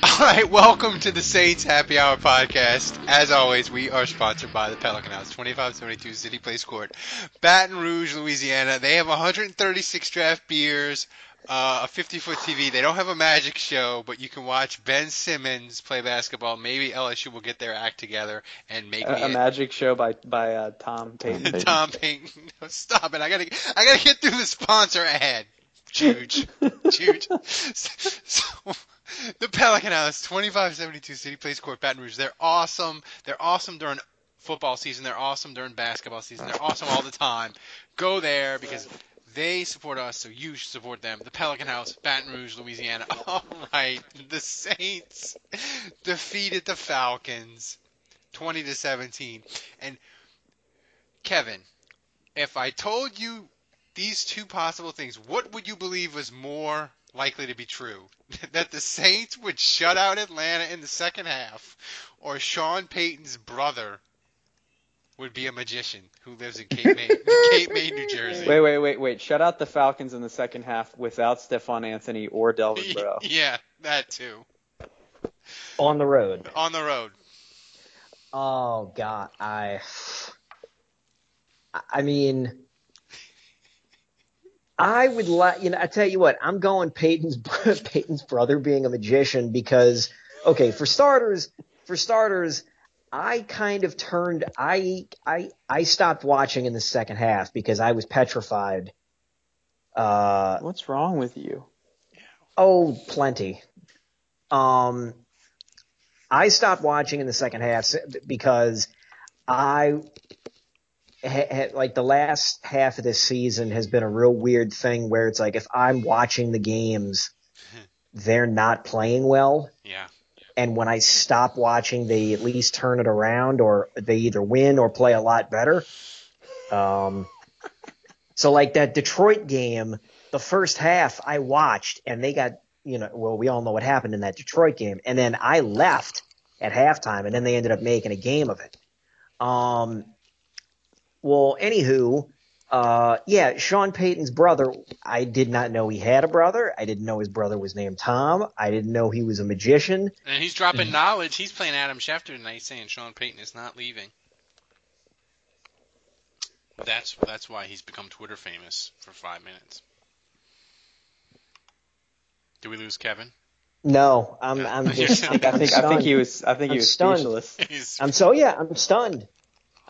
All right, welcome to the Saints Happy Hour podcast. As always, we are sponsored by the Pelican House, 2572 City Place Court, Baton Rouge, Louisiana. They have 136 draft beers, uh, a 50 foot TV. They don't have a magic show, but you can watch Ben Simmons play basketball. Maybe LSU will get their act together and make A, a magic show by by uh, Tom Payton. Tom Payton. No, stop it! I gotta, I gotta get through the sponsor ad. Huge, huge. So, the Pelican House, 2572 City Place Court, Baton Rouge. They're awesome. They're awesome during football season. They're awesome during basketball season. They're awesome all the time. Go there because they support us, so you should support them. The Pelican House, Baton Rouge, Louisiana. Oh, all right, the Saints defeated the Falcons, 20 to 17. And Kevin, if I told you these two possible things, what would you believe was more likely to be true? that the Saints would shut out Atlanta in the second half, or Sean Payton's brother would be a magician who lives in Cape May, Cape May, New Jersey. Wait, wait, wait, wait. Shut out the Falcons in the second half without Stephone Anthony or Delvin Breaux. yeah, that too. on the road. On the road. Oh God, I. I mean, I would like you know. I tell you what, I'm going Payton's Payton's brother being a magician because okay, for starters, for starters, I kind of turned. I I I stopped watching in the second half because I was petrified. Uh, What's wrong with you? Oh, plenty. Um, I stopped watching in the second half because I ha- ha- like the last half of this season has been a real weird thing where it's like if I'm watching the games, they're not playing well. Yeah. And when I stop watching, they at least turn it around or they either win or play a lot better. Um, so like that Detroit game, the first half I watched and they got, you know, well, we all know what happened in that Detroit game. And then I left at halftime and then they ended up making a game of it. Um, well, anywho, uh, yeah, Sean Payton's brother, I did not know he had a brother. I didn't know his brother was named Tom. I didn't know he was a magician. And he's dropping knowledge. He's playing Adam Schefter tonight, saying Sean Payton is not leaving. That's that's why he's become Twitter famous for five minutes. Do we lose Kevin? No, I'm, I'm just, I think- I think I think he was I think I'm he was stunned. speechless. I'm so yeah, I'm stunned.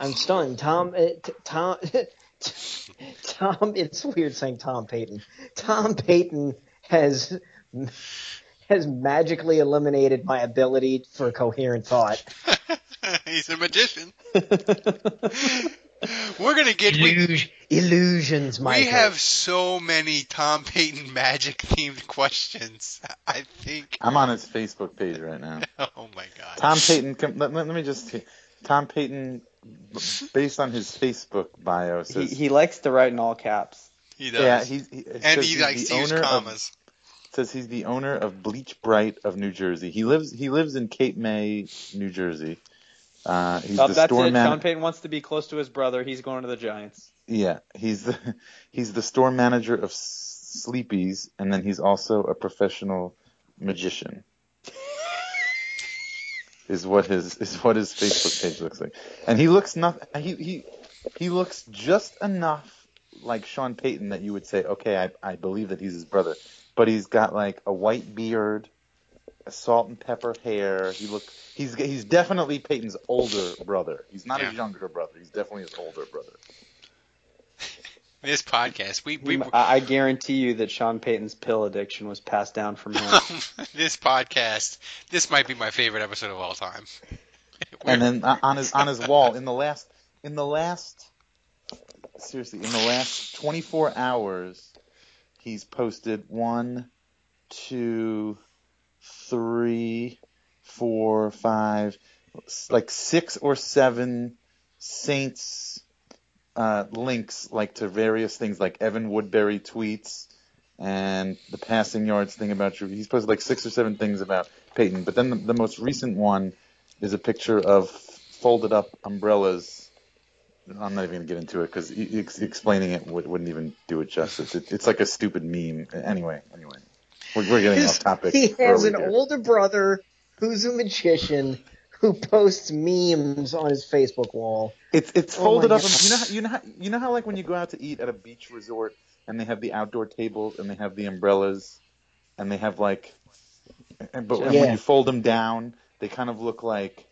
I'm stunned. Tom, uh, Tom, Tom. It's weird saying Tom Payton. Tom Payton has has magically eliminated my ability for coherent thought. he's a magician. We're gonna get. We, Illusion, illusions, we have so many Tom Payton magic themed questions. I think. I'm on his Facebook page right now. Oh my god. Tom Payton. Come, let, let me just. Tom Payton, based on his Facebook bio, He says he likes to write in all caps. He does. yeah, he's he, and says he he's likes the to use owner of- commas. says he's the owner of Bleach Bright of New Jersey. He lives he lives in Cape May, New Jersey. Uh, he's Oh, the that's store it. man. Sean Payton wants to be close to his brother. He's going to the Giants. Yeah, he's the he's the store manager of S- sleepies, and then he's also a professional magician. Is what his is what his Facebook page looks like, and he looks not he he he looks just enough like Sean Payton that you would say, okay, I I believe that he's his brother, but he's got like a white beard, a salt and pepper hair. He look he's he's definitely Payton's older brother. He's not Yeah. his younger brother. He's definitely his older brother. This podcast, we we I, I guarantee you that Sean Payton's pill addiction was passed down from him. this podcast, this might be my favorite episode of all time. And then uh, on his on his wall in the last in the last seriously in the last 24 hours he's posted one two three four five like six or seven saints uh, links like to various things like Evan Woodbery tweets and the passing yards thing about Drew. He's posted like six or seven things about Payton, but then the, the most recent one is a picture of folded up umbrellas. I'm not even going to get into it because ex- explaining it would, wouldn't even do it justice. It, it's like a stupid meme. Anyway, anyway, we're, we're getting off topic. He has an here. older brother who's a magician who posts memes on his Facebook wall. It's it's Oh folded my up. God. You know how, you know how, you know how like when you go out to eat at a beach resort and they have the outdoor tables and they have the umbrellas and they have like, and, but and Yeah. when you fold them down, they kind of look like,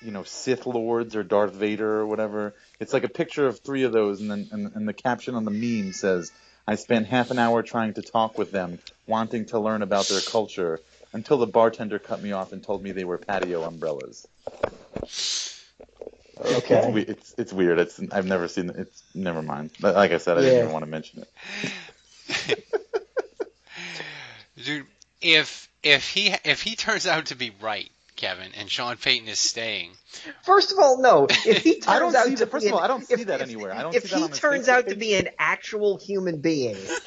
you know, Sith lords or Darth Vader or whatever. It's like a picture of three of those, and then and, and the caption on the meme says, "I spent half an hour trying to talk with them, wanting to learn about their culture." Until the bartender cut me off and told me they were patio umbrellas. Okay. It's, it's it's weird. It's I've never seen it. It's never mind. But like I said, I didn't even want to mention it. Dude, if if he if he turns out to be right, Kevin, and Sean Payton is staying, First of all, no. If he turns I don't out see to the- first be of all, an- I don't see that if- anywhere. I don't if see that he on turns Facebook out to be an actual human being,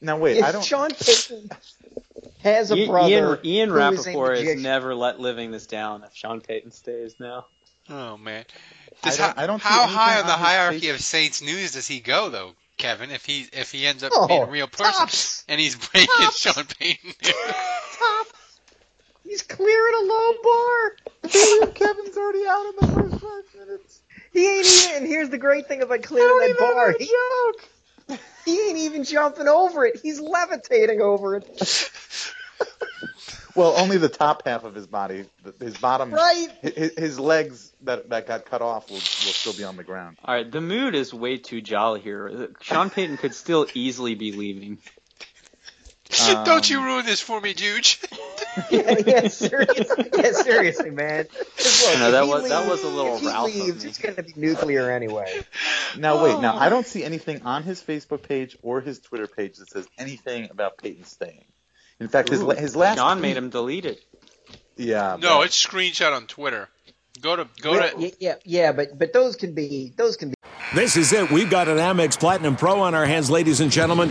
Now wait, if I don't. Sean Payton has a Ian, brother Ian who is a Rapoport has magician- never let living this down if Sean Payton stays now. oh man, I don't- how, I don't see how high on the hierarchy of Saints news does he go though, Kevin? If he if he ends up Oh, being a real person tops. and he's breaking Tops. Sean Payton news. Top. He's clearing a low bar. Kevin's already out in the first five minutes. He ain't even. And here's the great thing about clearing that bar. He, he ain't even jumping over it. He's levitating over it. Well, only the top half of his body, his bottom, Right. his, his legs that that got cut off will will still be on the ground. All right, the mood is way too jolly here. Sean Payton could still easily be leaving. Don't you Um, ruin this for me, Juge. yeah, yeah, seriously, yeah, seriously, man. 'Cause look, No, that he was- that was a little if he Ralph leaves, it's going to be nuclear anyway. Now wait, now I don't see anything on his Facebook page or his Twitter page that says anything about Payton staying. In fact, his his last John tweet- made him delete it. Yeah. No, but- it's screenshot on Twitter. Go to go yeah, to yeah, yeah, yeah, but but those can be those can be. This is it. We've got an Amex Platinum Pro on our hands, ladies and gentlemen.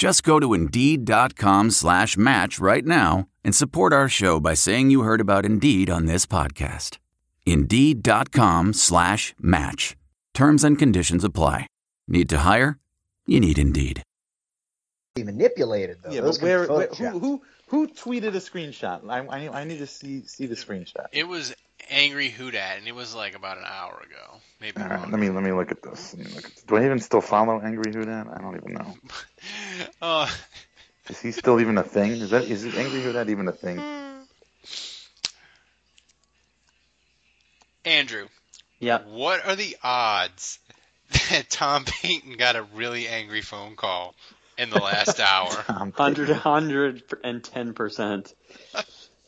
Just go to Indeed.com slash match right now and support our show by saying you heard about Indeed on this podcast. Indeed.com slash match. Terms and conditions apply. Need to hire? You need Indeed. be manipulated though. Yeah, Those but where, where who, who who tweeted a screenshot? I, I, I need to see see the screenshot. it was angry hoot at, and it was like about an hour ago, maybe All right, let me let me look at this. Let me look at this. Do I even still follow Angry Houdat? I don't even know. Uh, Is he still even a thing? Is that is Angry Houdat even a thing? Andrew, Yeah. what are the odds that Tom Payton got a really angry phone call in the last hour? Tom Hundred, Payton. hundred and ten percent.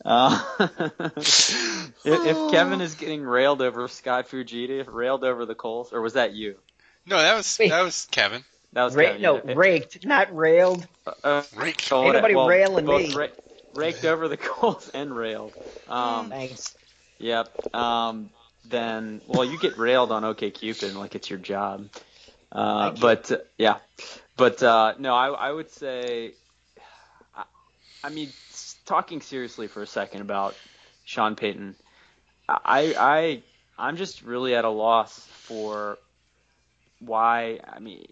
Uh, if, if Kevin is getting railed over Scott Fujita, railed over the Colts, or was that you? No, that was Wait. that was Kevin. That was Ra- Kevin. no, yeah. raked, not railed. Uh, Raked. so Ain't nobody well, railing me. ra- raked over the Colts and railed. Um, Thanks. Yep. Um, then, well, you get railed on OKCupid like it's your job. Uh, you. but uh, yeah, but uh, no, I, I would say, I, I mean, s- talking seriously for a second about Sean Payton, I, I, I'm just really at a loss for why. I mean,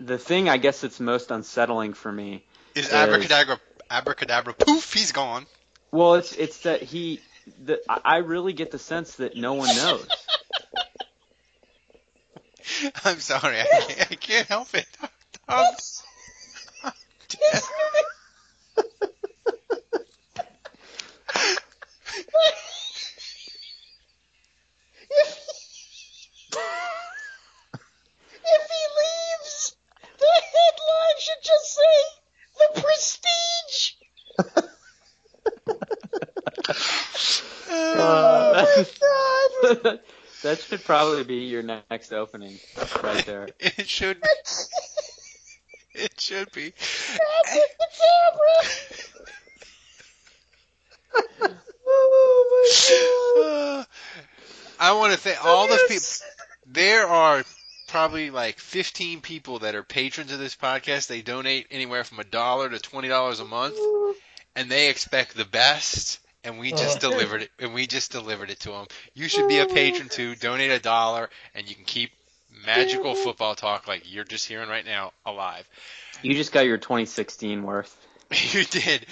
the thing I guess that's most unsettling for me Is Is- abracadabra abracadabra poof? He's gone. Well, it's it's that he. The, I I really get the sense that no one knows. I'm sorry, I can't, I can't help it. Um, If he leaves, the headline should just say the prestige. Uh, Oh God. That should probably be your next opening, right there. it should. It should be. Abracadabra. oh I want to thank all the people. There are probably like 15 people that are patrons of this podcast. They donate anywhere from a dollar to twenty dollars a month, and they expect the best. And we just Oh. delivered it. And we just delivered it to them. You should be a patron too. Donate a dollar, and you can keep magical football talk like you're just hearing right now alive. You just got your 2016 worth. you did,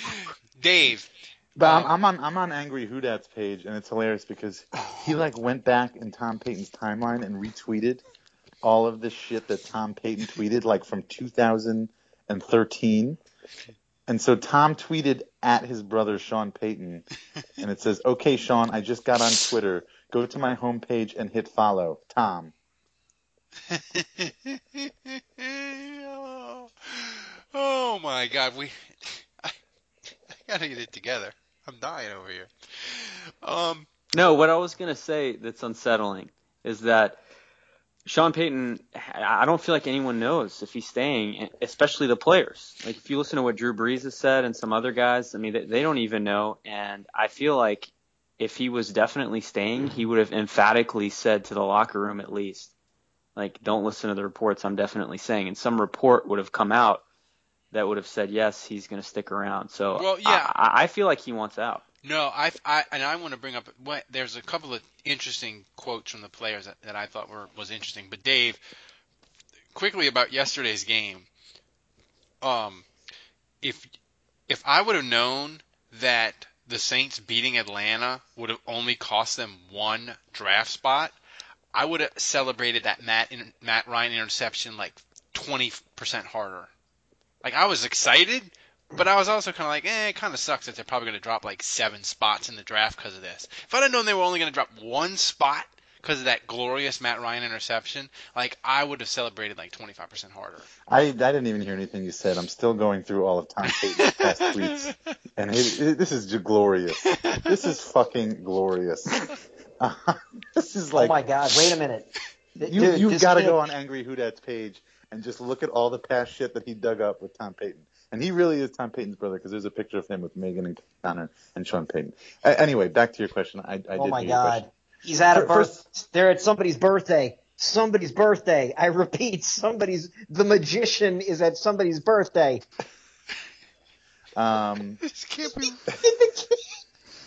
Dave. But Um, I'm, I'm on I'm on Angry Houdat's page, and it's hilarious because he like went back in Tom Payton's timeline and retweeted all of the shit that Tom Payton tweeted, like from 2013. And so Tom tweeted at his brother Sean Payton, and it says, "Okay, Sean, I just got on Twitter. Go to my homepage and hit follow, Tom." oh, oh my God, we. I, I gotta get it together. I'm dying over here. Um, No, what I was gonna say that's unsettling is that Sean Payton. I don't feel like anyone knows if he's staying, especially the players. Like if you listen to what Drew Brees has said and some other guys, I mean, they, they don't even know. And I feel like if he was definitely staying, he would have emphatically said to the locker room at least, like, don't listen to the reports. I'm definitely saying, and some report would have come out that would have said yes, he's going to stick around. So Well, yeah. I, I feel like he wants out. No, I, I, and I want to bring up. What, there's a couple of interesting quotes from the players that, that I thought were was interesting. But Dave, quickly about yesterday's game. Um, if if I would have known that the Saints beating Atlanta would have only cost them one draft spot, I would have celebrated that Matt Matt Ryan interception like 20% harder. Like I was excited, but I was also kind of like, eh, it kind of sucks that they're probably going to drop like seven spots in the draft because of this. If I'd have known they were only going to drop one spot because of that glorious Matt Ryan interception, like I would have celebrated like 25% harder. I, I didn't even hear anything you said. I'm still going through all of Tom Payton's past tweets, and it, it, this is glorious. This is fucking glorious. Uh, this is like oh my God! Wait a minute. you Dude, you've got to go on Angry Houdat's page and just look at all the past shit that he dug up with Tom Payton. And he really is Tom Payton's brother because there's a picture of him with Megan and Connor and Sean Payton. A- anyway, back to your question. I, I Oh did my God! He's at a Fir- birth. They're at somebody's birthday. Somebody's birthday. I repeat, somebody's. The magician is at somebody's birthday. Um, This can't be.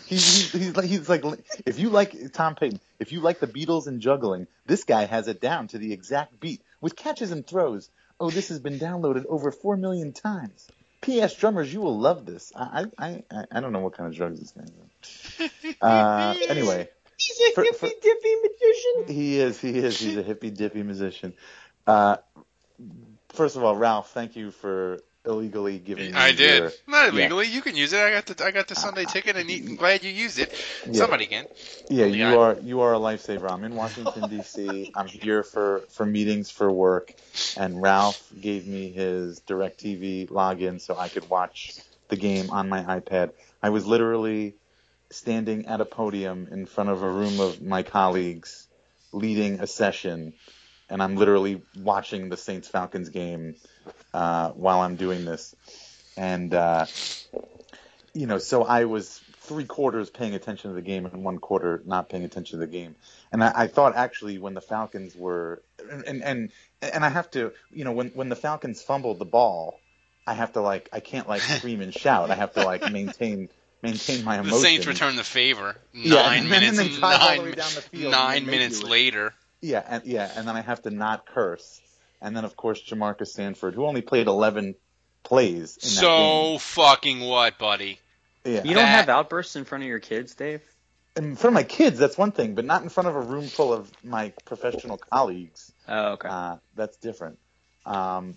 He's, he's, he's like he's like if you like Tom Payton, if you like the Beatles and juggling, this guy has it down to the exact beat with catches and throws. Oh, this has been downloaded over four million times. P.S. Drummers, you will love this. I I I, I don't know what kind of drugs this guy's on. Uh, anyway, He's a For- hippy for- dippy magician. He is. He is. He's a hippy dippy musician. Uh, first of all, Ralph, thank you for illegally giving. me I did. your- Not Yeah. illegally. You can use it. I got the I got the Sunday uh, ticket, and I'm glad you used it. Yeah. Somebody can. Yeah, you I- are you are a lifesaver. I'm in Washington D.C. I'm here for for meetings for work, and Ralph gave me his Directv login so I could watch the game on my iPad. I was literally standing at a podium in front of a room of my colleagues, leading a session, and I'm literally watching the Saints Falcons game uh, while I'm doing this, and. Uh, you know, so I was three quarters paying attention to the game and one quarter not paying attention to the game. And I, I thought actually when the Falcons were, and, and, and I have to, you know, when, when the Falcons fumbled the ball, I have to like, I can't like scream and shout. I have to like maintain, maintain my emotions. The. Saints return the favor. Yeah, Nine and minutes. then drive all the nine way down the field nine minutes later. Yeah, and, yeah, and then I have to not curse. And then of course Jamarcus Sanford, who only played 11 plays in that game. So fucking what, buddy? Yeah. You don't have outbursts in front of your kids, Dave? in front of my kids, that's one thing, but not in front of a room full of my professional colleagues. Oh, okay. Uh, that's different. Um,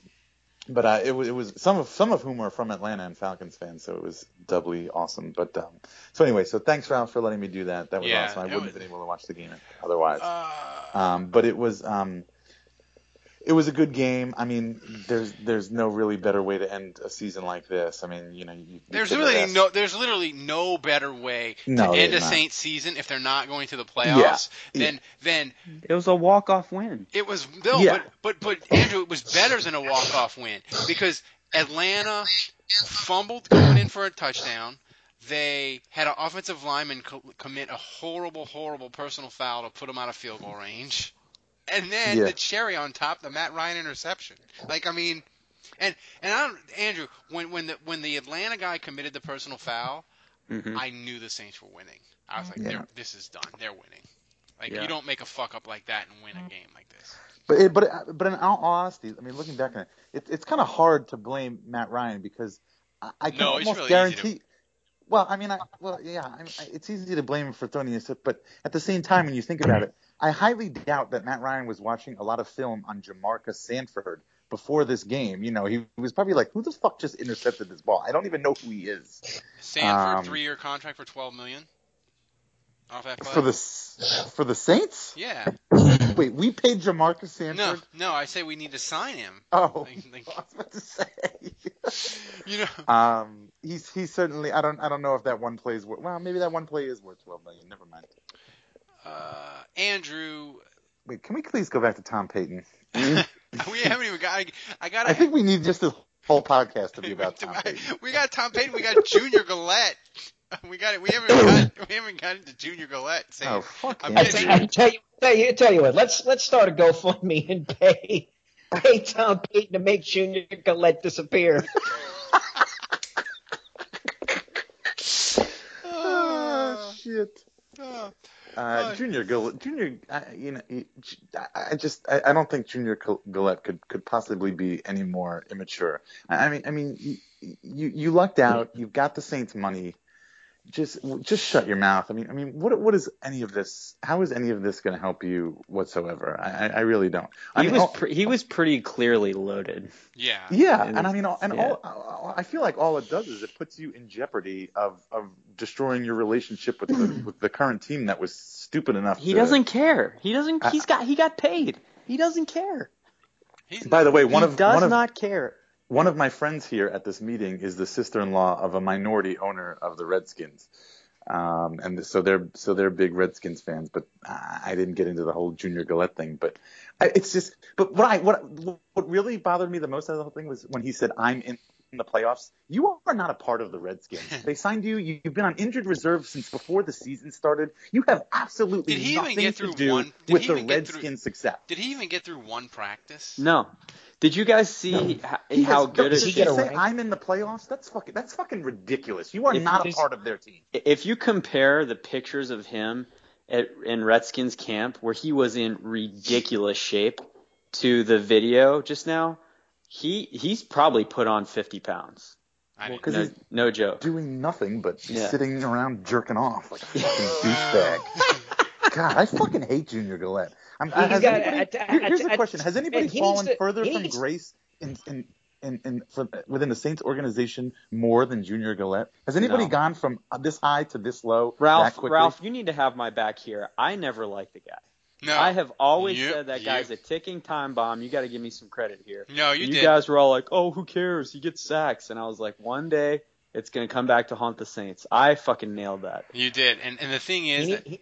but uh, it was it was some of some of whom are from Atlanta and Falcons fans, so it was doubly awesome. But um, so anyway, so thanks Ralph for letting me do that. That was Yeah, awesome. I wouldn't was- have been able to watch the game otherwise. Uh, Um, but it was um, it was a good game. I mean, there's there's no really better way to end a season like this. I mean, you know, you, you There's really have no. There's literally no better way No, to end a there's not. Saints season if they're not going to the playoffs Yeah. than than It was a walk-off win. it was. No, Yeah. but but but Andrew, it was better than a walk off win because Atlanta fumbled going in for a touchdown. They had an offensive lineman co- commit a horrible, horrible personal foul to put them out of field goal range. And then Yeah. the cherry on top, the Matt Ryan interception. Like I mean, and and I don't, Andrew, when when the when the Atlanta guy committed the personal foul, Mhm. I knew the Saints were winning. I was like, Yeah. this is done. They're winning. Like Yeah. you don't make a fuck up like that and win a game like this. But it, but it, but in all honesty, I mean, looking back on it, it it's kind of hard to blame Matt Ryan because I, I can No, almost really to- guarantee. Well, I mean, I, well, yeah, I mean, it's easy to blame him for throwing this, but at the same time, when you think about it, I highly doubt that Matt Ryan was watching a lot of film on Jamarcus Sanford before this game. You know, he was probably like, "Who the fuck just intercepted this ball? I don't even know who he is." Sanford Um, three year contract for twelve million. Off that play. For the for the Saints? yeah. Wait, we paid Jamarcus Sanford. No, no, I say we need to sign him. Oh, Like- like- I was about to say. You know, Um, he's he's certainly. I don't I don't know if that one play is worth. Well, maybe that one play is worth twelve million. Never mind. Uh, Andrew. Wait, can we please go back to Tom Payton? we haven't even got. I, I got. I think we need just this whole podcast to be about Tom Payton. we got Tom Payton. We got Junior Galette. We got it. We haven't got. We haven't got into Junior Galette. Saying, Oh fuck I'm him. I, I tell you, tell you, tell you what. Let's let's start a GoFundMe and pay pay Tom Payton to make Junior Galette disappear. Oh shit. Oh, Uh. Junior Galette, Junior, I, you know, he- I, just, I, I don't think Junior Gil- Galette could, could possibly be any more immature. I I mean, I mean, you, you, you lucked out. You've got the Saints' money. Just, just shut your mouth. I mean, I mean, what, what is any of this? How is any of this going to help you whatsoever? I, I, I really don't. I He mean, was all- pre- he was pretty clearly loaded. yeah. yeah, And and I mean, all- and yeah. all I feel like all it does is it puts you in jeopardy of of destroying your relationship with the with the current team that was stupid enough. He to, doesn't care. He doesn't. I- He's got. He got paid. He doesn't care. He's By the way, one he of does one of not care. One of my friends here at this meeting is the sister-in-law of a minority owner of the Redskins. Um, and so they're so they're big Redskins fans, but I I didn't get into the whole Junior Galette thing. But I, it's just, but what I what what really bothered me the most out of the whole thing was when he said, "I'm in." In the playoffs, you are not a part of the Redskins. They signed you. You've been on injured reserve since before the season started. You have absolutely Did he even nothing get to do one- did with he the even get Redskins' success. Did he even get through one practice? No. Did you guys see h- He how has- good to it he get a say ring? I'm in the playoffs. That's fucking. That's fucking ridiculous. You are If not a part of their team. if you compare the pictures of him at, in Redskins camp, where he was in ridiculous shape, to the video just now, he he's probably put on 50 pounds. I didn't. Because No, he's no joke. doing nothing but Yeah. sitting around jerking off like a fucking douchebag. God, I fucking hate Junior Galette. I'm, He's has got- anybody, at- at- here's the at- question: Has anybody and fallen to- further from needs- grace in in in, in for, within the Saints organization more than Junior Galette? Has anybody No. gone from this high to this low that Ralph, quickly? Ralph, you need to have my back here. I never liked the guy. No. I have always You- said that you- guy's a ticking time bomb. You got to give me some credit here. No, you did you did. guys were all like, "Oh, who cares? He gets sacks," and I was like, "One day it's gonna come back to haunt the Saints." I fucking nailed that. You did, and and the thing is He that he-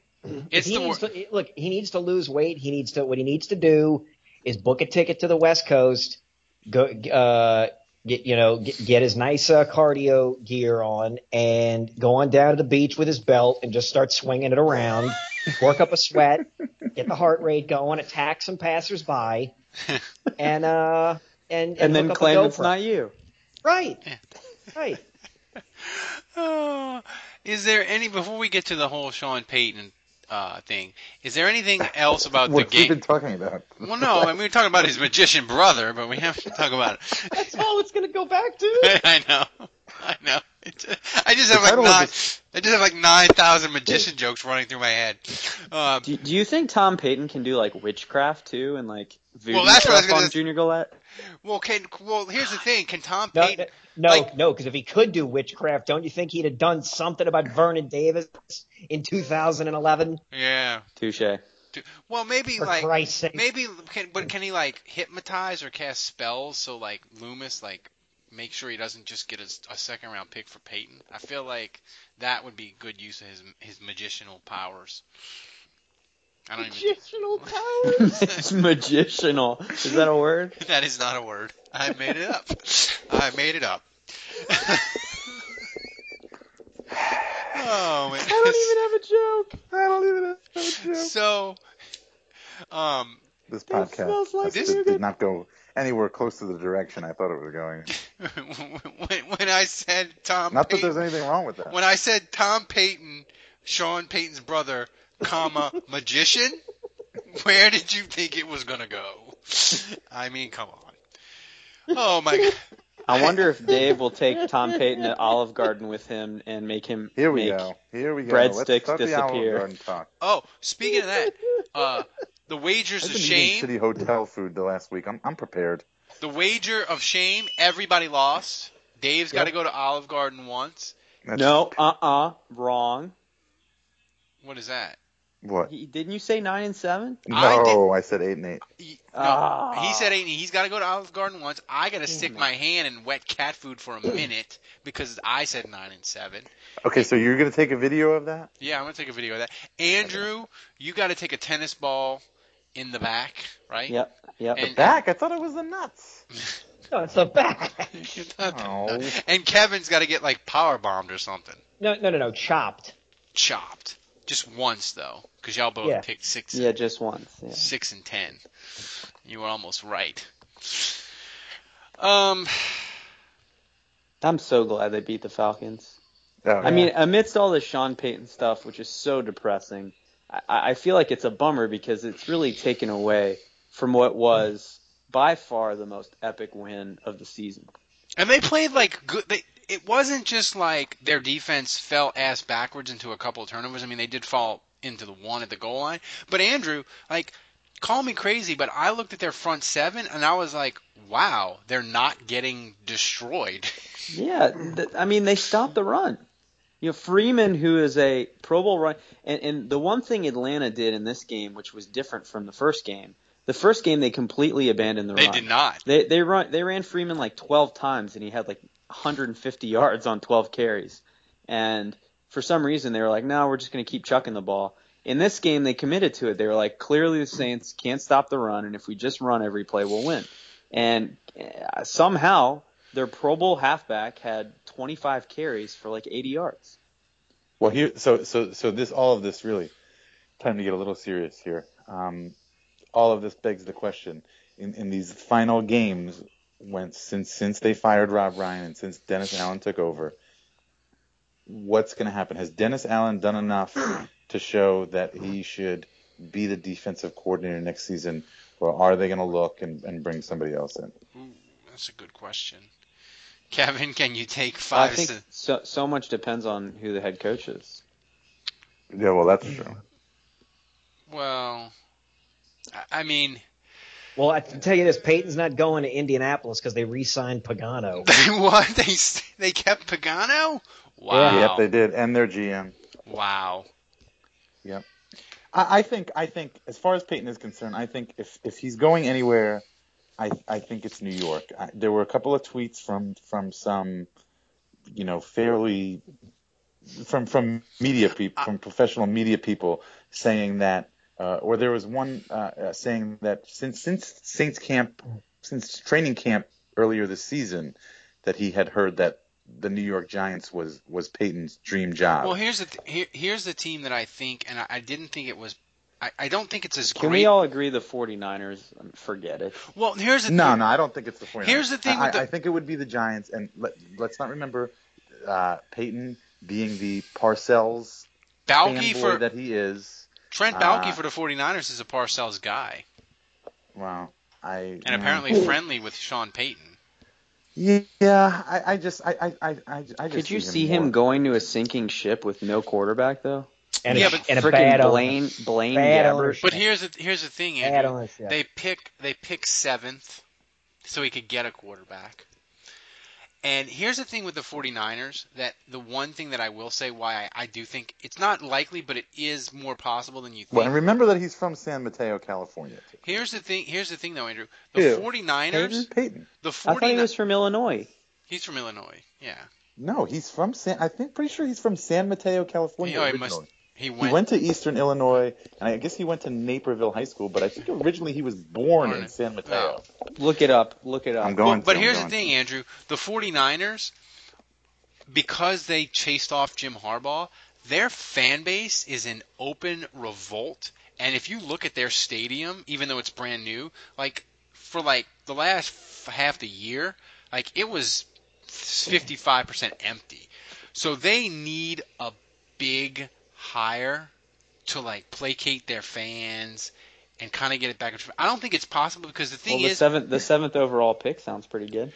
it's he the needs wor- to, look. He needs to lose weight. He needs to. What he needs to do is book a ticket to the West Coast. Go. Uh, get you know get, get his nice uh, cardio gear on and go on down to the beach with his belt and just start swinging it around. work up a sweat, get the heart rate going, attack some passersby, and uh and And, then hook up a claim it's not you. right. Right. Uh, is there any before we get to the whole Sean Payton uh, thing? Is there anything else about the What's he game? been talking about? Well, no, I mean we're talking about his magician brother, but we have to talk about it. That's all it's gonna go back to. I know, I know. I just have like nine. this- I just have like nine thousand magician jokes running through my head. Um, Do, do you think Tom Payton can do like witchcraft too and like voodoo Well, that's what I was stuff gonna- on Junior Galette? Well, can well here's the thing. Can Tom No, Payton? no, like- no, because if he could do witchcraft, don't you think he'd have done something about Vernon Davis in 2011? Yeah. Touche. Well, maybe For like Christ's sake. maybe can but can he like hypnotize or cast spells so like Loomis like make sure he doesn't just get a, a second round pick for Payton? I feel like that would be good use of his his magicianal powers. I don't even. Powers. it's magicianal. Is that a word? That is not a word. I made it up. I made it up. oh man. I don't even have a joke. I don't even have a joke. So, um, This podcast smells like this nougat. did not go anywhere close to the direction I thought it was going. when, when I said Tom, Not that there's anything wrong with that. when I said Tom Payton, Sean Payton's brother, comma magician, where did you think it was gonna go? I mean, come on. Oh my god. I wonder if Dave will take Tom Payton to Olive Garden with him and make him Here we make go. Here we go. breadsticks Let's start the Olive disappear. Garden talk. Oh, speaking of that, uh, the wagers I've of been eating shame. shitty hotel food the last week. I'm I'm prepared. The wager of shame. Everybody lost. Dave's got to go to Olive Garden once. That's- No, uh uh wrong. What is that? What? He, didn't you say nine and seven? No, I, said eight and eight. He, no, Ah. he said ain't he? He's got to go to Olive Garden once. I got to stick my hand in wet cat food for a minute because I said nine and seven. Okay, so you're gonna take a video of that? Yeah, I'm gonna take a video of that. Andrew, you got to take a tennis ball in the back, right? Yep, yep. And- Back? I thought it was the nuts. No, it's the back. Oh. And Kevin's got to get like power bombed or something. No, no, no, no, chopped. Chopped. Just once though, because y'all both Yeah. picked six. Yeah, just once. Yeah. Six and ten. You were almost right. Um, I'm so glad they beat the Falcons. Oh, I mean, amidst all this Sean Payton stuff, which is so depressing, I, I feel like it's a bummer because it's really taken away from what was by far the most epic win of the season. and they played like good. They, it wasn't just like their defense fell ass backwards into a couple of turnovers. I mean, they did fall into the one at the goal line. But Andrew, like, call me crazy, but I looked at their front seven and I was like, wow, they're not getting destroyed. Yeah, th- I mean they stopped the run. You know, Freeman, who is a Pro Bowl run, and, and the one thing Atlanta did in this game, which was different from the first game, the first game they completely abandoned the They run. They did not. They they run they ran Freeman like 12 times, and he had like 150 yards on 12 carries. And for some reason, they were like, no, we're just going to keep chucking the ball. In this game, they committed to it. They were like, clearly the Saints can't stop the run, and if we just run every play, we'll win. And uh, somehow their Pro Bowl halfback had 25 carries for like 80 yards. Well, here, so so so this all of this really time to get a little serious here. Um, all of this begs the question: in in these final games, when since since they fired Rob Ryan and since Dennis Allen took over, what's going to happen? Has Dennis Allen done enough to show that he should be the defensive coordinator next season, or are they going to look and, and bring somebody else in? Ooh, that's a good question. Kevin, can you take five? I five? think se- so, so much depends on who the head coach is. Yeah, well, that's true. Well, I- I mean, Well, I can tell you this: Payton's not going to Indianapolis because they re-signed Pagano. they what? They they kept Pagano? Wow. Yep, they did, and their GM. Wow. Yep. I, I think I think as far as Payton is concerned, I think if if he's going anywhere, I I think it's New York. I, there were a couple of tweets from from some, you know, fairly from from media people from professional media people saying that, uh, or there was one uh, uh, saying that since since Saints camp since training camp earlier this season, that he had heard that the New York Giants was was Payton's dream job. Well, here's the th- here, here's the team that I think, and I, I didn't think it was. I, I don't think it's as Can great. Can we all agree the 49ers? um, Forget it. well, here's the No, thing. no, I don't think it's the 49ers. Here's the thing I, the- I think it would be the Giants, and let, let's not remember uh, Payton being the Parcells Baalke fanboy for that he is. Trent Baalke Uh, for the 49ers is a Parcells guy, Wow, I and apparently mm. friendly with Sean Payton. Yeah, I, I just, I, I, I, I, I just Could you see see him going to a sinking ship with no quarterback though? And Yeah, a, but and a bad owner. Blaine Blaine Bad Gabbert. But here's the here's the thing, Bad Andrew. They pick they pick seventh, so he could get a quarterback. And here's the thing with the 49ers that the one thing that I will say why I, I do think it's not likely, but it is more possible than you think. Well, and remember that he's from San Mateo, California. Too. Here's the thing. Here's the thing, though, Andrew. The Who? 49ers. Payton? Payton. The I thought he 49ers. was from Illinois. He's from Illinois. Yeah. No, he's from San. I think pretty sure he's from San Mateo, California. Oh, he originally. must. He He went. went to Eastern Illinois, and I guess he went to Naperville High School, but I think originally he was born Born in in- San Mateo. Look it up. Look it up. I'm going Well, but to, I'm here's the thing, to. Andrew. The 49ers, because they chased off Jim Harbaugh, their fan base is in open revolt. And if you look at their stadium, even though it's brand new, like for like the last f- half the year, like it was 55% empty. So they need a big hire to like placate their fans and kind of get it back. I don't think it's possible because the thing well, the is, seventh the seventh overall pick sounds pretty good.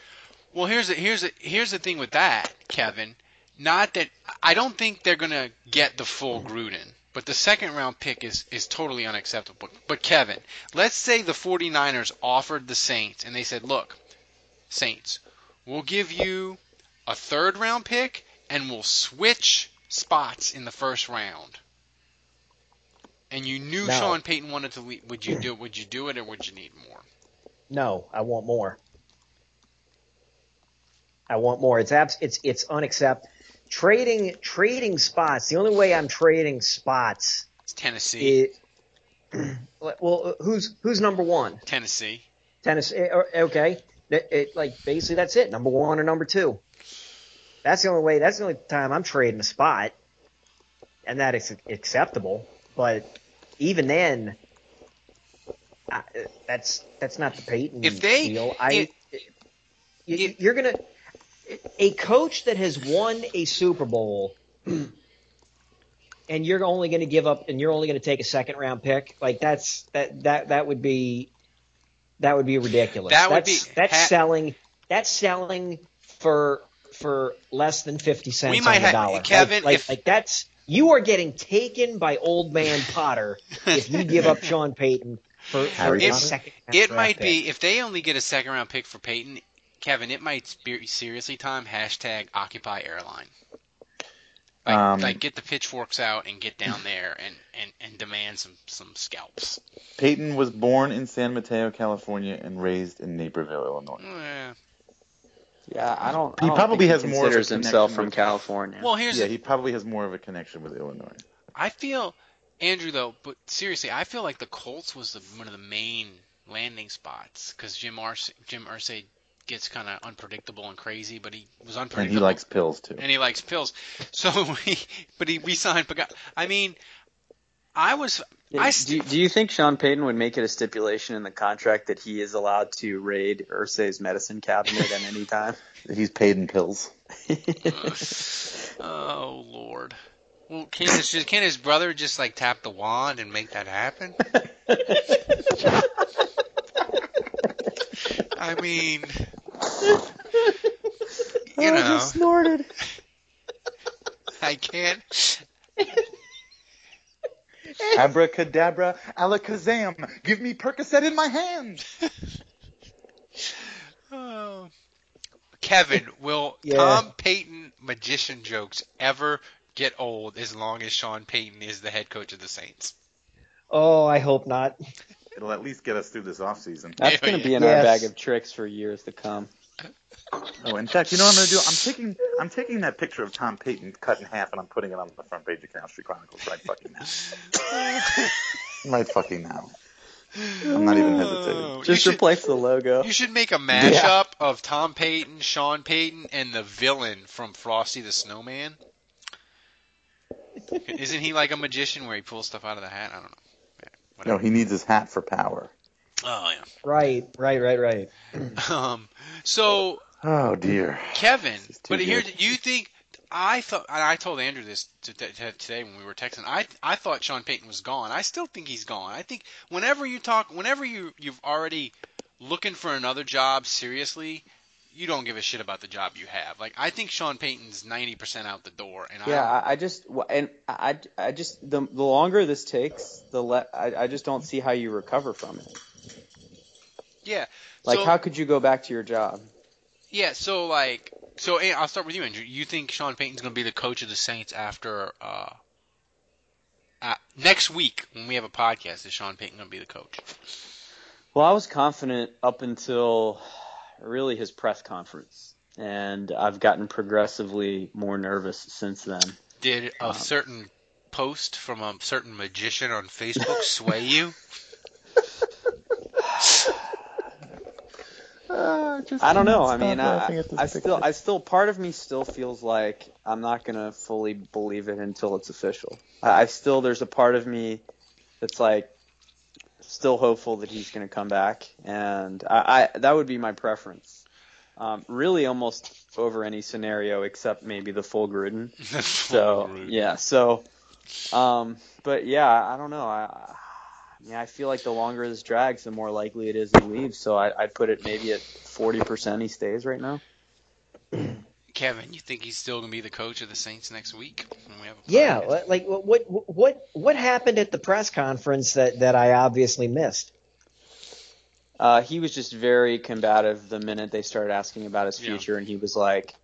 well, here's the, here's the, here's the thing with that, Kevin. Not that I don't think they're gonna get the full Gruden, but the second round pick is is totally unacceptable. But Kevin, let's say the 49ers offered the Saints and they said, "Look, Saints, we'll give you a third round pick and we'll switch spots in the first round." And you knew No. Sean Payton wanted to leave. Would you do? Would you do it, or would you need more? No, I want more. I want more. It's abs- it's it's unacceptable. Trading trading spots. The only way I'm trading spots It's Tennessee. is well, uh, who's who's number one? Tennessee. Tennessee. Uh, okay, It- it- like basically that's it. Number one or number two. That's the only way. That's the only time I'm trading a spot, and that is acceptable. But even then, I, that's that's not the Payton If they- deal. I you, you're gonna a coach that has won a Super Bowl. And you're only going to give up, and you're only going to take a second round pick. Like that's that that that would be that would be ridiculous. That would that's, be- that's ha- selling. That's selling for for less than fifty cents We might on the ha- dollar. Kevin, like, like, if- like that's you are getting taken by old man Potter if you give up Sean Payton for, for Harry a second. It draft might pick. be if they only get a second round pick for Payton, Kevin. It might be seriously time hashtag Occupy Airline. Like, Um, like get the pitchforks out and get down there and, and, and demand some some scalps. Payton was born in San Mateo, California, and raised in Naperville, Illinois. Eh. Yeah, I don't. He I don't probably think has more of a himself from with- California. Well, here's yeah, the- he probably has more of a connection with Illinois. I feel Andrew though, but seriously, I feel like the Colts was the, one of the main landing spots because Jim Arce, Jim Irsay gets kind of unpredictable and crazy, but he was unpredictable. And he likes pills too. and he likes pills. So he, but he we signed Pagano. I mean, I was Yeah, I do, st- do you think Sean Payton would make it a stipulation in the contract that he is allowed to raid Irsay's medicine cabinet at any time? He's paid in pills. oh lord. Well, can his, can his brother just like tap the wand and make that happen? I mean, you oh, know, I just snorted. I can't. Abracadabra, alakazam. Give me Percocet in my hand. Oh. Kevin, will Yeah. Tom Payton magician jokes ever get old as long as Sean Payton is the head coach of the Saints? Oh, I hope not. It'll at least get us through this offseason. That's going to be in our bag of tricks for years to come. Oh, in fact, you know what I'm going to do? I'm taking I'm taking that picture of Tom Payton cut in half and I'm putting it on the front page of Canal Street Chronicles right fucking now. right fucking now. I'm not even hesitating. You Just should- replace the logo. You should make a mashup of Tom Payton, Sean Payton, and the villain from Frosty the Snowman. Isn't he like a magician where he pulls stuff out of the hat? I don't know. Yeah, No, he needs his hat for power. Oh yeah. Right, right, right, right. Um. So Oh dear. Kevin, This is too but here good. you think I thought I told Andrew this to, to, to- today when we were texting. I I thought Sean Payton was gone. I still think he's gone. I think whenever you talk, whenever you you've already looking for another job seriously, you don't give a shit about the job you have. Like I think Sean Payton's ninety percent out the door, and Yeah, I I, I just and I, I just the the longer this takes, the le- I, I just don't see how you recover from it. Yeah. Like, so, how could you go back to your job? yeah, so like so eh, I'll start with you, Andrew. You think Sean Payton's going to be the coach of the Saints after uh, uh next week when we have a podcast? Is Sean Payton going to be the coach? Well, I was confident up until really his press conference, and I've gotten progressively more nervous since then. Did a Um, certain post from a certain magician on Facebook sway you? I don't know. I mean, I, I still, I still, part of me still feels like I'm not gonna fully believe it until it's official. I, I still, there's a part of me that's like still hopeful that he's gonna come back, and I, I that would be my preference. Um, really, almost over any scenario except maybe the full Gruden. So yeah, so, um, but yeah, I don't know. I, I mean, I feel like the longer this drags, the more likely it is he leaves. So I, I'd put it maybe at forty percent he stays right now. Kevin, you think he's still going to be the coach of the Saints next week? When we have a Yeah, like what what what what happened at the press conference that that I obviously missed? Uh, he was just very combative the minute they started asking about his Yeah. future, and he was like, "I-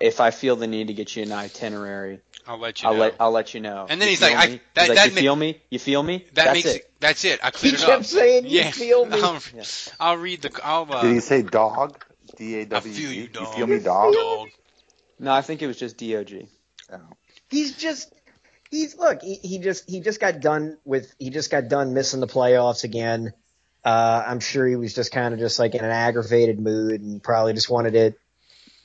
"If I feel the need to get you an itinerary, I'll let you I'll know. let I'll let you know." And then You he's like, I- that- He's like, that you ma- feel me? You feel me? that That's makes it. That's it. I He cleared it kept saying, "You yeah, feel me." I'll, Yeah. I'll read the. I'll. Uh, Did he say dog? D A I W feel you, dog. feel me, dog? Dog. No, I think it was just Dog. Oh. He's just he's look he, he just he just got done with he just got done missing the playoffs again. Uh, I'm sure he was just kind of just like in an aggravated mood and probably just wanted to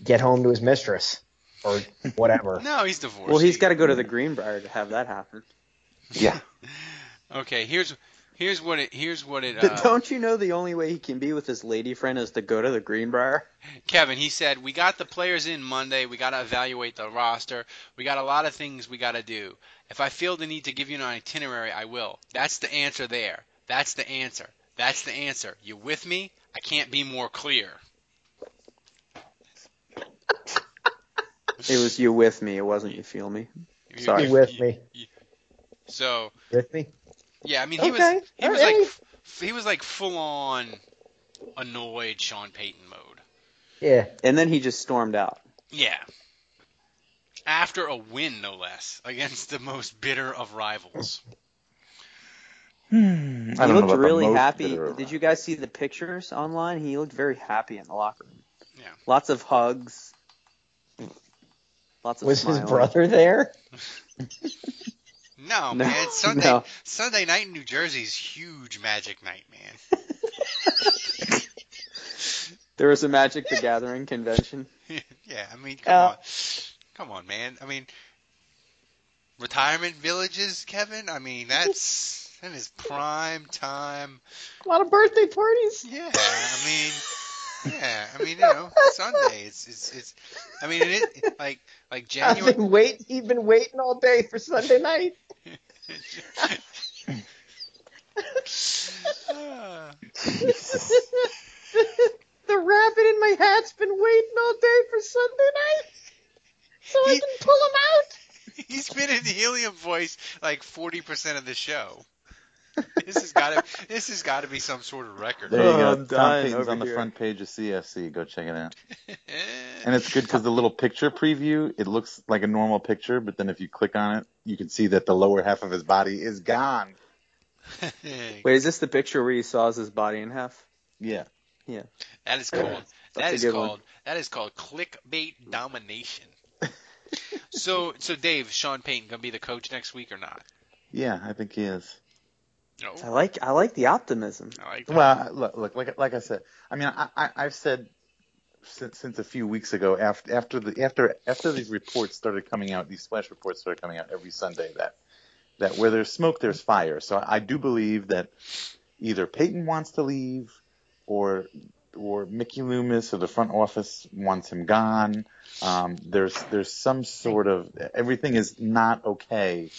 get home to his mistress or whatever. No, he's divorced. Well, he's got to go to the Greenbrier to have that happen. Yeah. Okay, here's here's what it here's what it. But Uh, don't you know the only way he can be with his lady friend is to go to the Greenbrier? Kevin, he said, we got the players in Monday. We got to evaluate the roster. We got a lot of things we got to do. If I feel the need to give you an itinerary, I will. That's the answer there. That's the answer. That's the answer. You with me? I can't be more clear. It was you with me. It wasn't you feel me. You- Sorry. You with me? So, With me? yeah, I mean, he Okay, was he was all like right. f- he was like full on annoyed Sean Payton mode. Yeah. And then he just stormed out. Yeah. After a win, no less, against the most bitter of rivals. Hmm. I He don't looked about really happy. Did you guys see the pictures online? He looked very happy in the locker room. Yeah. Lots of hugs. Lots of Was his brother there? No, No, man. Sunday no. Sunday night in New Jersey's huge magic night, man. There was a Magic the Gathering convention. yeah, I mean, come Uh, on. Come on, man. I mean, retirement villages, Kevin? I mean, that's that is prime time. A lot of birthday parties. Yeah, I mean, yeah, I mean, you know, Sunday. It's it's it's. I mean, it is like like I've January. been wait. He's been waiting all day for Sunday night. The rabbit in my hat's been waiting all day for Sunday night, so I can pull him out. He's been in helium voice like 40% of the show. This has got to this has got to be some sort of record. There you Oh, go. I'm Tom dying Payton's over on the here. front page of CFC. Go check it out. And it's good because the little picture preview, it looks like a normal picture, but then if you click on it, you can see that the lower half of his body is gone. Wait, is this the picture where he saws his body in half? Yeah. Yeah. That is called That's a is good one. called that is called clickbait domination. so so Dave, Sean Payton gonna be the coach next week or not? Yeah, I think he is. No. I like I like the optimism. I like that. Well, look, look, like like I said, I mean, I, I I've said since since a few weeks ago after after the after after these reports started coming out, these flash reports started coming out every Sunday that that where there's smoke, there's fire. So I do believe that either Payton wants to leave or or Mickey Loomis or the front office wants him gone. Um, there's there's some sort of everything is not okay.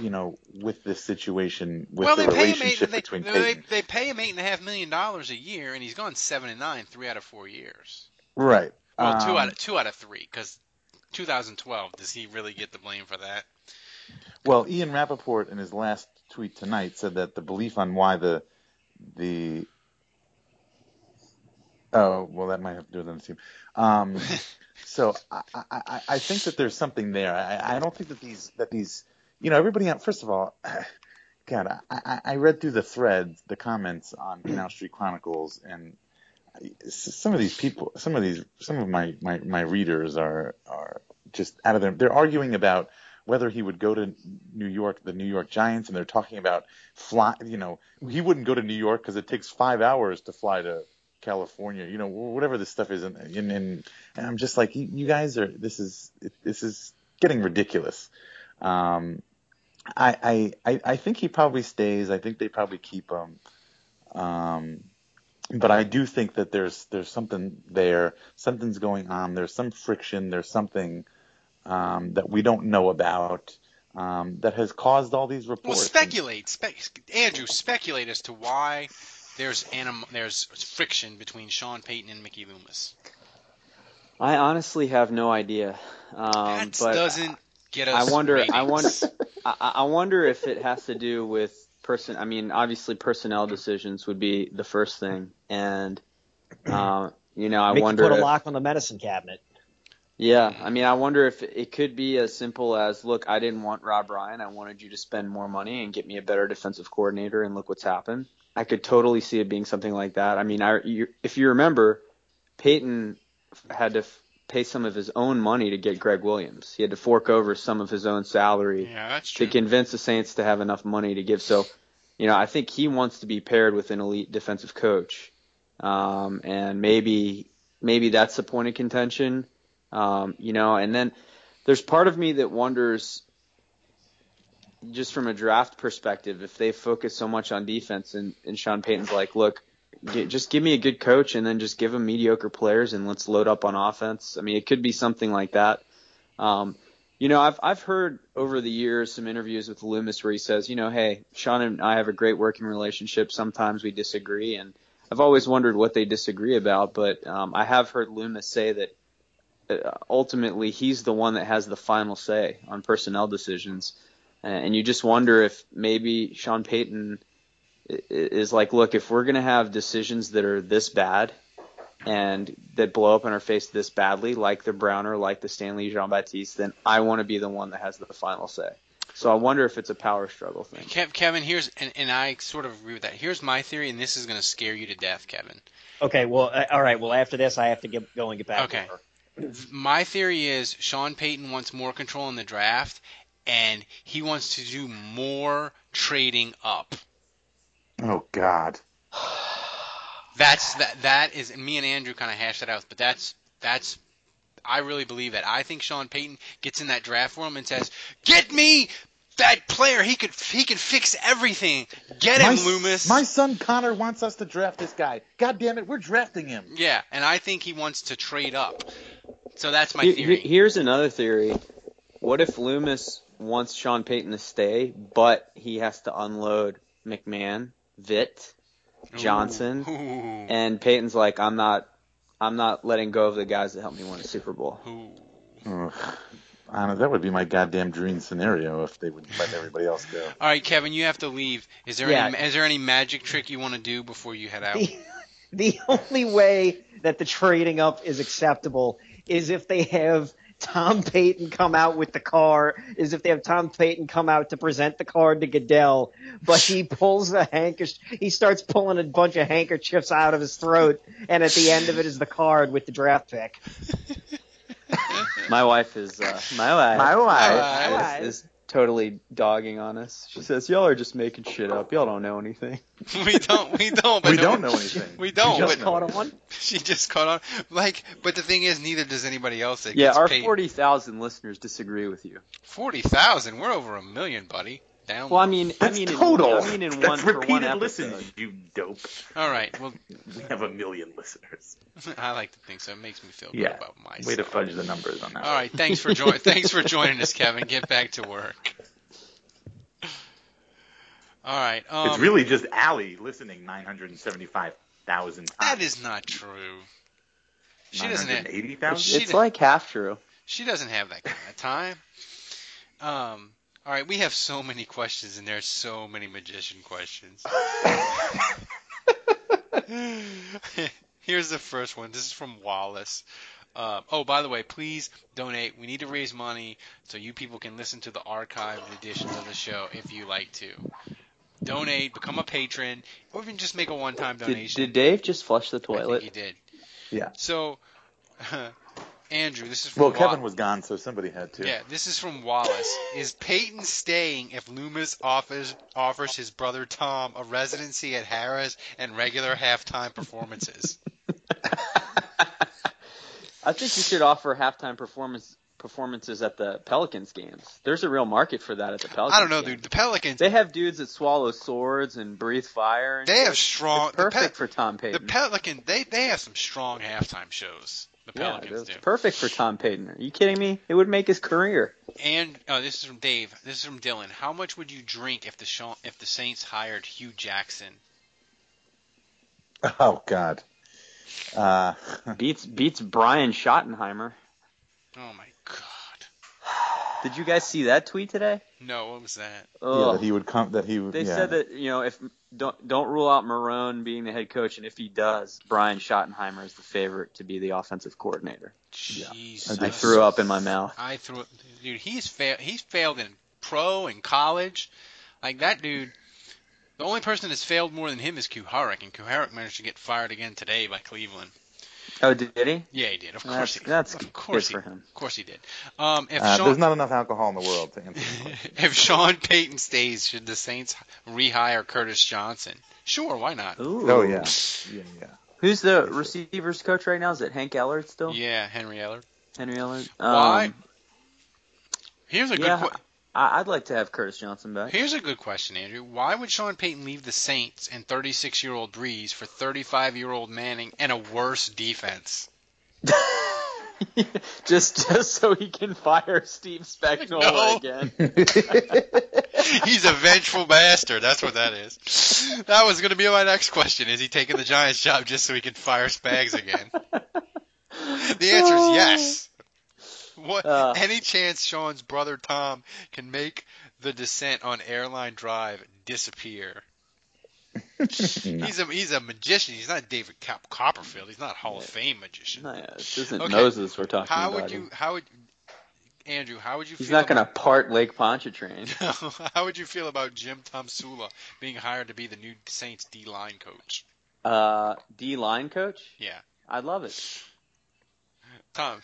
You know, with this situation, with well, the they pay him eight. relationship They, between they, Payton. they pay him eight and a half million dollars a year, and he's gone seven and nine three out of four years. Right. Well, two Um, out of two out of three, because 2012. Does he really get the blame for that? Well, Ian Rapoport in his last tweet tonight said that the belief on why the the oh well that might have to do with the team. Um, so I, I, I- I think that there's something there. I, I don't think that these that these you know everybody on first of all. God, I, I- I read through the threads, the comments on Canal Street Chronicles, and some of these people, some of these, some of my, my, my readers are are just out of their. They're arguing about whether he would go to New York, the New York Giants, and they're talking about fly. You know, he wouldn't go to New York because it takes five hours to fly to California. You know, whatever this stuff is, and and, and I'm just like, you, you guys are. This is this is getting ridiculous. Um, I, I I I think he probably stays. I think they probably keep him. Um, but I do think that there's there's something there. Something's going on. There's some friction. There's something um, that we don't know about um, that has caused all these reports. Well, reports. speculate, spe- Andrew, speculate as to why there's anim- there's friction between Sean Payton and Mickey Loomis. I honestly have no idea. Um, That but doesn't get I us. wonder. I ratings. wonder. I, I wonder if it has to do with person. I mean, obviously, personnel decisions would be the first thing, and uh, you know, I Mickey wonder. put a if- lock on the medicine cabinet. Yeah, I mean, I wonder if it could be as simple as, look, I didn't want Rob Ryan. I wanted you to spend more money and get me a better defensive coordinator, and look what's happened. I could totally see it being something like that. I mean, I, you, if you remember, Payton had to f- pay some of his own money to get Gregg Williams. He had to fork over some of his own salary Yeah, to convince the Saints to have enough money to give. So, you know, I think he wants to be paired with an elite defensive coach, um, and maybe maybe that's the point of contention. Um, you know, and then there's part of me that wonders, just from a draft perspective, if they focus so much on defense, and, and Sean Payton's like, look, just give me a good coach, and then just give him mediocre players, and let's load up on offense. I mean, it could be something like that. Um, you know, I've I've heard over the years some interviews with Loomis where he says, you know, hey, Sean and I have a great working relationship. Sometimes we disagree, and I've always wondered what they disagree about. But um, I have heard Loomis say that uh, ultimately he's the one that has the final say on personnel decisions, and you just wonder if maybe Sean Payton is like, look, if we're gonna have decisions that are this bad and that blow up in our face this badly, like the Browner, like the Stanley Jean Baptiste, then I want to be the one that has the final say. So I wonder if it's a power struggle thing. Kevin, here's and, and I sort of agree with that. Here's my theory, and this is going to scare you to death, Kevin. Okay, well, uh, all right. Well, after this, I have to get go and get back. Okay. To her. My theory is Sean Payton wants more control in the draft, and he wants to do more trading up. Oh God. That's that. That is and me and Andrew kind of hashed that out, but that's that's. I really believe that. I think Sean Payton gets in that draft room and says, "Get me that player. He could he can fix everything. Get him, my, Loomis." My son Connor wants us to draft this guy. God damn it, we're drafting him. Yeah, and I think he wants to trade up. So that's my theory. here's another theory. What if Loomis wants Sean Payton to stay, but he has to unload McMahon, Vitt, Johnson, Ooh. and Payton's like, I'm not, I'm not letting go of the guys that helped me win a Super Bowl. Ooh. Ugh. Honest, that would be my goddamn dream scenario if they would let everybody else go. All right, Kevin, you have to leave. Is there Yeah. any is there any magic trick you want to do before you head out? The, the only way that the trading up is acceptable is if they have Tom Payton come out with the car, is if they have Tom Payton come out to present the card to Goodell, but he pulls a handkerchief, he starts pulling a bunch of handkerchiefs out of his throat, and at the end of it is the card with the draft pick. My wife is uh, my wife. My wife. My wife. is, is totally dogging on us. She says, "Y'all are just making shit up. Y'all don't know anything." we don't. We don't. But We no- don't know anything. We don't. We but just Caught on. she just caught on. Like, but the thing is, neither does anybody else. That yeah, gets our paid. forty thousand listeners disagree with you. Forty thousand. We're over a million, buddy. Down. Well, I mean, I That's mean, total. In, I mean, in That's one for one repeated episode. listens, you dope. All right. Well, We have a million listeners. I like to think so. It makes me feel good about myself. Way to fudge the numbers on that. All right. Thanks for joining. thanks for joining us, Kevin. Get back to work. All right. Um, it's really just Allie listening 975,000 times. that is not true. She doesn't have. 980,000? She It's like half true. She doesn't have that kind of time. Um. All right. We have so many questions, and there's so many magician questions. Here's the first one. This is from Wallace. Uh, oh, by the way, please donate. We need to raise money so you people can listen to the archived editions of the show if you like to. Donate, become a patron, or even just make a one-time donation. did Dave just flush the I think toilet? he did. Yeah. So, Andrew, this is from Well, Wa- Kevin was gone, so somebody had to. Yeah, this is from Wallace. Is Payton staying if Loomis offers offers his brother Tom a residency at Harrah's and regular halftime performances? I think you should offer halftime performance performances at the Pelicans games. There's a real market for that at the Pelicans. I don't know, games. dude. The Pelicans, They have dudes that swallow swords and breathe fire. And they shit. have strong. It's perfect the, Pe- for Tom the Payton. Pelican, they they have some strong halftime shows. The yeah, Pelicans it's do. perfect for Tom Payton. Are you kidding me? It would make his career. And oh, this is from Dave. This is from Dylan. How much would you drink if the Sha- if the Saints hired Hue Jackson? Oh God. Uh, Beats beats Brian Schottenheimer. Oh my god. Did you guys see that tweet today? No, what was that? yeah, Oh, that he would come. That he would. they yeah. said that you know if don't don't rule out Marrone being the head coach, and if he does, Brian Schottenheimer is the favorite to be the offensive coordinator. Jesus. I threw up in my mouth. I threw it, dude. He's failed. He's failed in pro and college. Like that dude. The only person that's failed more than him is Kuharich, and Kuharich managed to get fired again today by Cleveland. Oh, did he? Yeah, he did. Of course That's- he. that's of good course for he, him. Of course he did. Um, if Uh, Sean, there's not enough alcohol in the world to answer. if Sean Payton stays, should the Saints rehire Curtis Johnson? Sure, why not? Ooh. oh yeah. Yeah, yeah. Who's the receivers coach right now? Is it Hank Ellard still? Yeah, Henry Eller. Henry Ellard. Why? Um, Here's a yeah, good. que- I- I'd like to have Curtis Johnson back. Here's a good question, Andrew. Why would Sean Payton leave the Saints and 36-year-old Brees for 35-year-old Manning and a worse defense? just just so he can fire Steve Spagnuolo No. again. He's a vengeful bastard. That's what that is. That was going to be my next question. Is he taking the Giants job just so he can fire Spags again? The answer is yes. What? Uh. any chance Sean's brother Tom can make the descent on Airline Drive disappear? He's a he's a magician. He's not David Cop- Copperfield. He's not a Hall of Fame magician. No, yeah, this isn't Okay. Moses we're talking How about. would you? How would Andrew? How would you? He's not going to part Lake Pontchartrain. How would you feel about Jim Tomsula being hired to be the new Saints D line coach? Uh, D line coach? Yeah, I'd love it. Tom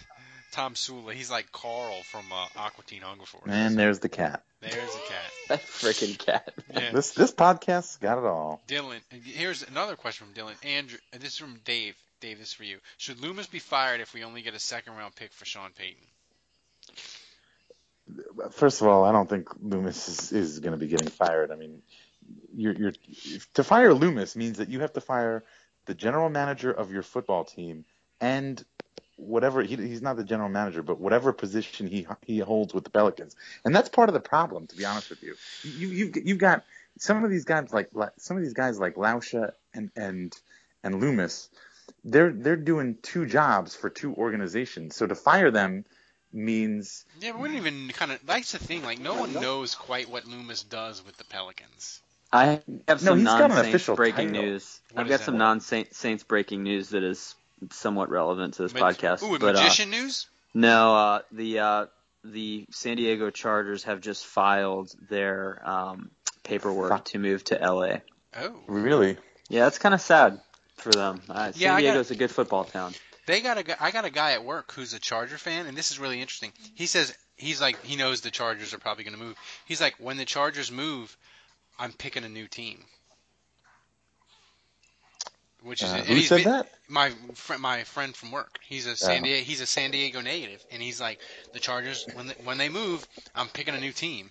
Tom Sula. He's like Carl from uh, Aqua Teen Hunger Force. And there's the cat. There's a cat. That freaking cat. Yeah. This this podcast's got it all. Dylan. Here's another question from Dylan. Andrew. This is from Dave. Dave, this is for you. Should Loomis be fired if we only get a second round pick for Sean Payton? First of all, I don't think Loomis is, is going to be getting fired. I mean, you're, you're to fire Loomis means that you have to fire the general manager of your football team and whatever he, he's not the general manager, but whatever position he he holds with the Pelicans, and that's part of the problem. To be honest with you, you you've you've got some of these guys like some of these guys like Lauscha and and and Loomis. They're they're doing two jobs for two organizations. So to fire them means Yeah, we don't even kind of. That's the thing. Like, no one knows quite what Loomis does with the Pelicans. I have some he's got an non-Saints official breaking title. news. What I've got that? some non-Saints breaking news that is somewhat relevant to this Ma- podcast. Ooh, but, uh, magician news. No, uh, the uh, the San Diego Chargers have just filed their um, paperwork Fuck. to move to LA. Oh, really Yeah, it's kind of sad for them. Uh, San Yeah, I got- Diego's a good football town. they got a. gu- I got a guy at work who's a Charger fan, and this is really interesting. He says he's like he knows the Chargers are probably going to move. He's like, when the Chargers move, I'm picking a new team. Which is Uh, who said that? My fr- my friend from work. He's a San Oh. Diego he's a San Diego native, and he's like the Chargers when they, when they move, I'm picking a new team.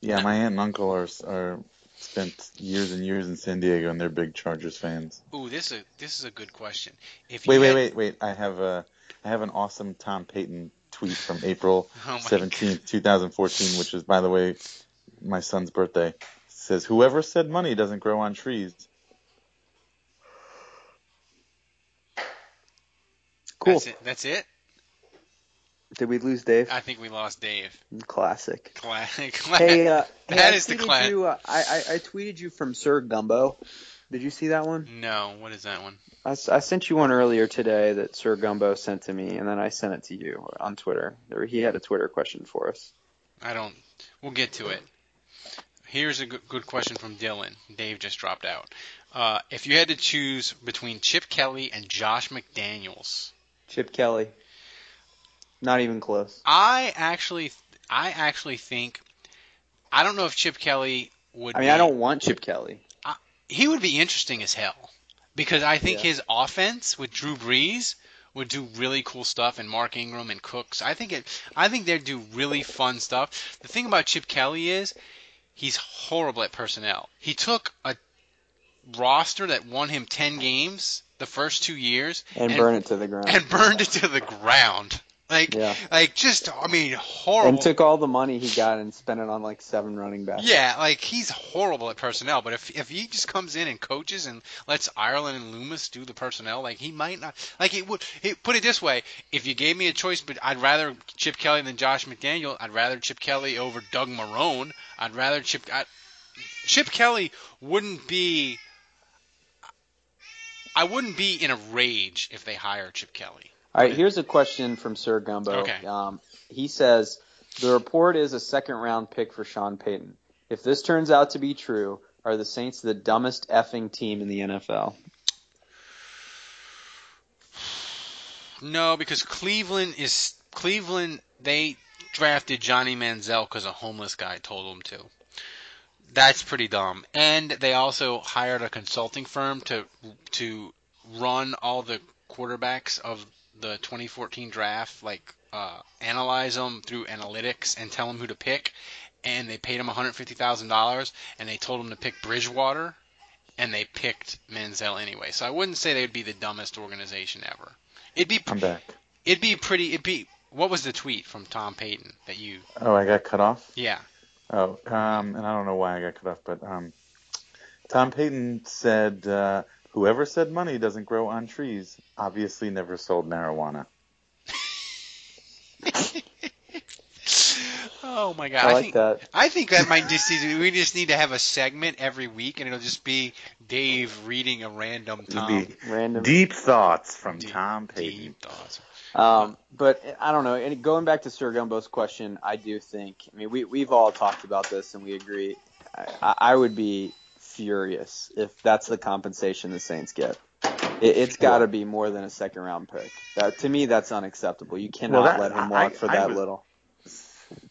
Yeah, my aunt and uncle are are spent years and years in San Diego, and they're big Chargers fans. Ooh, this is a this is a good question. If Wait, you wait, had- wait, wait! I have a I have an awesome Tom Payton tweet from April Oh seventeenth, two thousand fourteen, which is, by the way, my son's birthday. It says, "Whoever said money doesn't grow on trees." Cool. That's it. That's it. Did we lose Dave? I think we lost Dave. Classic. Cla- Hey, uh, That I is the tweeted class. You, uh, I, I, I tweeted you from Sir Gumbo. Did you see that one? No, what is that one? I sent you one earlier today that Sir Gumbo sent to me, and then I sent it to you on Twitter. There, he had a Twitter question for us. I don't. We'll get to it. Here's a good, good question from Dylan. Dave just dropped out. Uh, if you had to choose between Chip Kelly and Josh McDaniels, Chip Kelly. Not even close. I actually, I actually think, I don't know if Chip Kelly would. I mean, be, I don't want Chip Kelly. He would be interesting as hell because I think Yeah. his offense with Drew Brees would do really cool stuff, and Mark Ingram and Cooks. I think it. I think they'd do really fun stuff. The thing about Chip Kelly is he's horrible at personnel. He took a roster that won him ten games the first two years And burn it to the ground. and burned it to the ground. Like, Yeah. like just I mean horrible. And took all the money he got and spent it on like seven running backs. Yeah, like he's horrible at personnel, but if if he just comes in and coaches and lets Ireland and Loomis do the personnel, like he might not. Like it would. It, put it this way: if you gave me a choice, but I'd rather Chip Kelly than Josh McDaniel. I'd rather Chip Kelly over Doug Marrone. I'd rather Chip. I, Chip Kelly wouldn't be. I wouldn't be in a rage if they hire Chip Kelly. All right, here's a question from Sir Gumbo. Okay. Um, he says the report is a second round pick for Sean Payton. If this turns out to be true, are the Saints the dumbest effing team in the NFL? No, because Cleveland is Cleveland. They drafted Johnny Manziel because a homeless guy told them to. That's pretty dumb. And they also hired a consulting firm to to run all the quarterbacks of the 2014 draft, like uh, analyze them through analytics and tell them who to pick. And they paid him $150,000, and they told him to pick Bridgewater, and they picked Manziel anyway. So I wouldn't say they would be the dumbest organization ever. It'd be I'm back. It'd be pretty. It'd be. What was the tweet from Tom Payton that you? Oh, I got cut off. Yeah. Oh, um, and I don't know why I got cut off, but um, Tom Payton said, uh, "Whoever said money doesn't grow on trees obviously never sold marijuana." Oh my god! I like think, that. I think that might just need, we just need to have a segment every week, and it'll just be Dave reading a random Tom. Random. deep thoughts from Tom Payton. Deep thoughts. Um, but I don't know. And going back to Sir Gumbo's question, I do think. I mean, we we've all talked about this and we agree. I, I would be furious if that's the compensation the Saints get. It, it's got to be more than a second round pick. That, to me, that's unacceptable. You cannot Well, that- let him I- walk for I that was- little.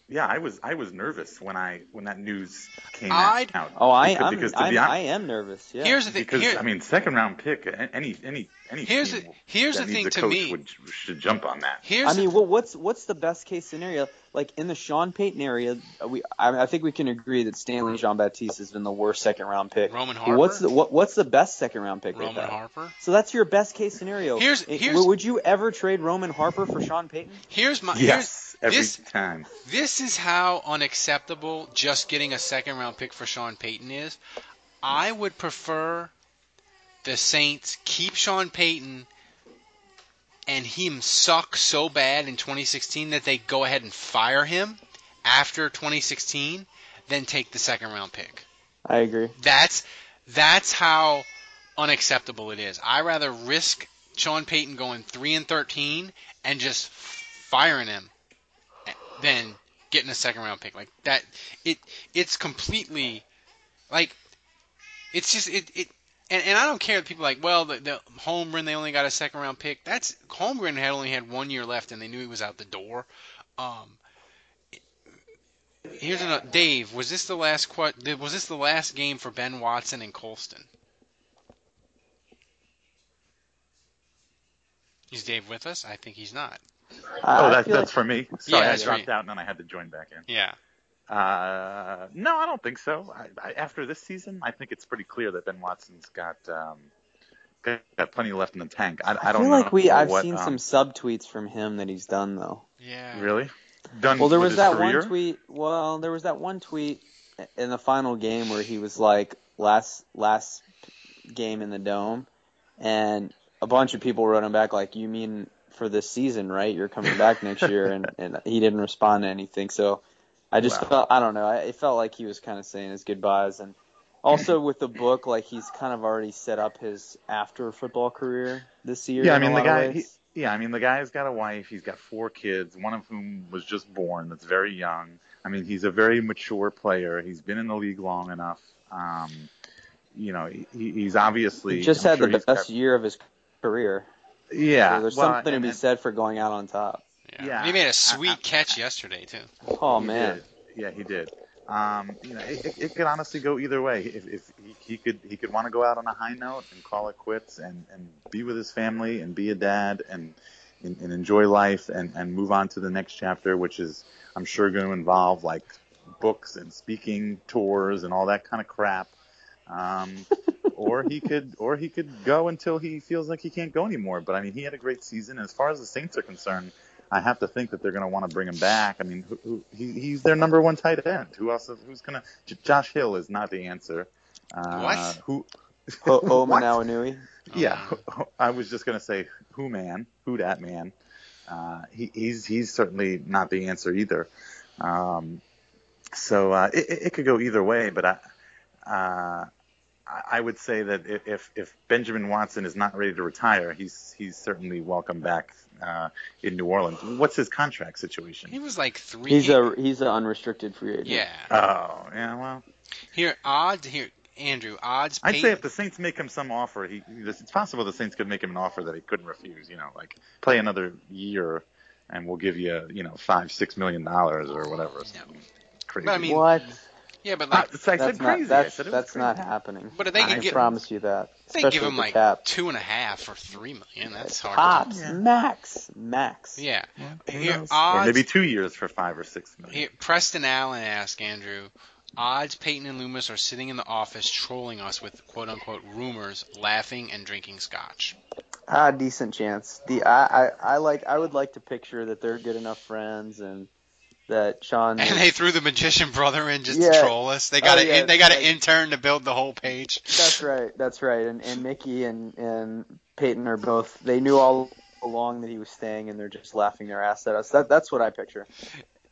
Yeah, I was I was nervous when I when that news came I'd- out. Oh, I because, I'm, because to I'm, be honest, I am nervous. Yeah. Here's the thing. because here- I mean, second round pick, any any any Here's team the- here's that the needs thing a to me. would, should jump on that. Here's I the mean, well, what's what's the best case scenario? Like in the Sean Payton area, we I, I think we can agree that Stanley Jean Baptiste has been the worst second round pick. Roman Harper. What's the what, what's the best second round pick? they've Roman had? Harper. So that's your best case scenario. Here's- here's- would you ever trade Roman Harper for Sean Payton? Here's my. Yes, every this, time. This is how unacceptable just getting a second round pick for Sean Payton is. I would prefer the Saints keep Sean Payton and him suck so bad in 2016 that they go ahead and fire him after 2016, then take the second round pick. I agree. That's that's how unacceptable it is. I rather risk Sean Payton going three and 13 and just firing him than getting a second round pick like that. It it's completely like it's just it it. And, and I don't care if people are like, well, the, the Holmgren they only got a second round pick. That's Holmgren had only had one year left, and they knew he was out the door. Um, here's another. Dave, was this the last qu- Was this the last game for Ben Watson and Colston? Is Dave with us? I think he's not. oh, that's that's like- for me. Sorry, Yeah, I dropped right. out and then I had to join back in. Yeah. Uh, no, I don't think so. I, I, after this season, I think it's pretty clear that Ben Watson's got um, got, got plenty left in the tank. I, I I don't feel know like we I've what, seen um, some subtweets from him that he's done though. Yeah. Really? Done Well, there with was his that career? one tweet. Well, there was that one tweet in the final game where he was like last last game in the dome, and a bunch of people wrote him back like, "You mean for this season, right? You're coming back next year," and and he didn't respond to anything. So I just Wow. felt I don't know. I, it felt like he was kind of saying his goodbyes, and also with the book, like he's kind of already set up his after football career this year. Yeah, I mean the guy. He, yeah, I mean the guy's got a wife. He's got four kids, one of whom was just born. That's very young. I mean, he's a very mature player. He's been in the league long enough. Um, you know, he, he's obviously He just I'm had sure the best year of his career. yeah, So there's well, something to be and- said for going out on top. Yeah. Yeah, He made a sweet catch yesterday too. Oh He man. did. Yeah, he did. Um, you know, it, it, it could honestly go either way. If, if he, he could, he could want to go out on a high note and call it quits and, and be with his family and be a dad and and, and enjoy life and, and move on to the next chapter, which is I'm sure going to involve like books and speaking tours and all that kind of crap. Um, or he could, or he could go until he feels like he can't go anymore. But I mean, he had a great season. As far as the Saints are concerned, I have to think that they're going to want to bring him back. I mean, who, who, he, he's their number one tight end. Who else? Is, who's going to? Josh Hill is not the answer. Uh, What? Who? O- What? Hoomanawanui. Yeah, I was just going to say who man, who that man. Uh, he, he's he's certainly not the answer either. Um, so uh, it, it it could go either way, but I. Uh, I- I would say that if if Benjamin Watson is not ready to retire, he's he's certainly welcome back uh, in New Orleans. What's his contract situation? He was like three. He's a he's an unrestricted free agent. yeah. Oh, yeah. Well, Here odds here Andrew odds. I'd say if the Saints make him some offer, he it's possible the Saints could make him an offer that he couldn't refuse. You know, like play another year, and we'll give you you know five six million dollars or whatever. Something Crazy. But I mean, What? Yeah, but like I said That's crazy. not I that's said that's crazy. not happening. But if they I could get- promise you that. they give him the like cap. two and a half or three million. That's hard. Tops, Yeah. max, max. Yeah. Who Here knows? Or maybe two years for five or six million. Here, Preston Allen asked Andrew, odds Payton and Loomis are sitting in the office trolling us with quote unquote rumors, laughing and drinking scotch. Ah, decent chance. The I, I I like I would like to picture that they're good enough friends and that Sean. And they threw the magician brother in just Yeah. to troll us. They got Oh, a yeah, they got an intern to build the whole page. That's right. That's right. And and Mickey and and Payton are both. They knew all along that he was staying, and they're just laughing their ass at us. That that's what I picture.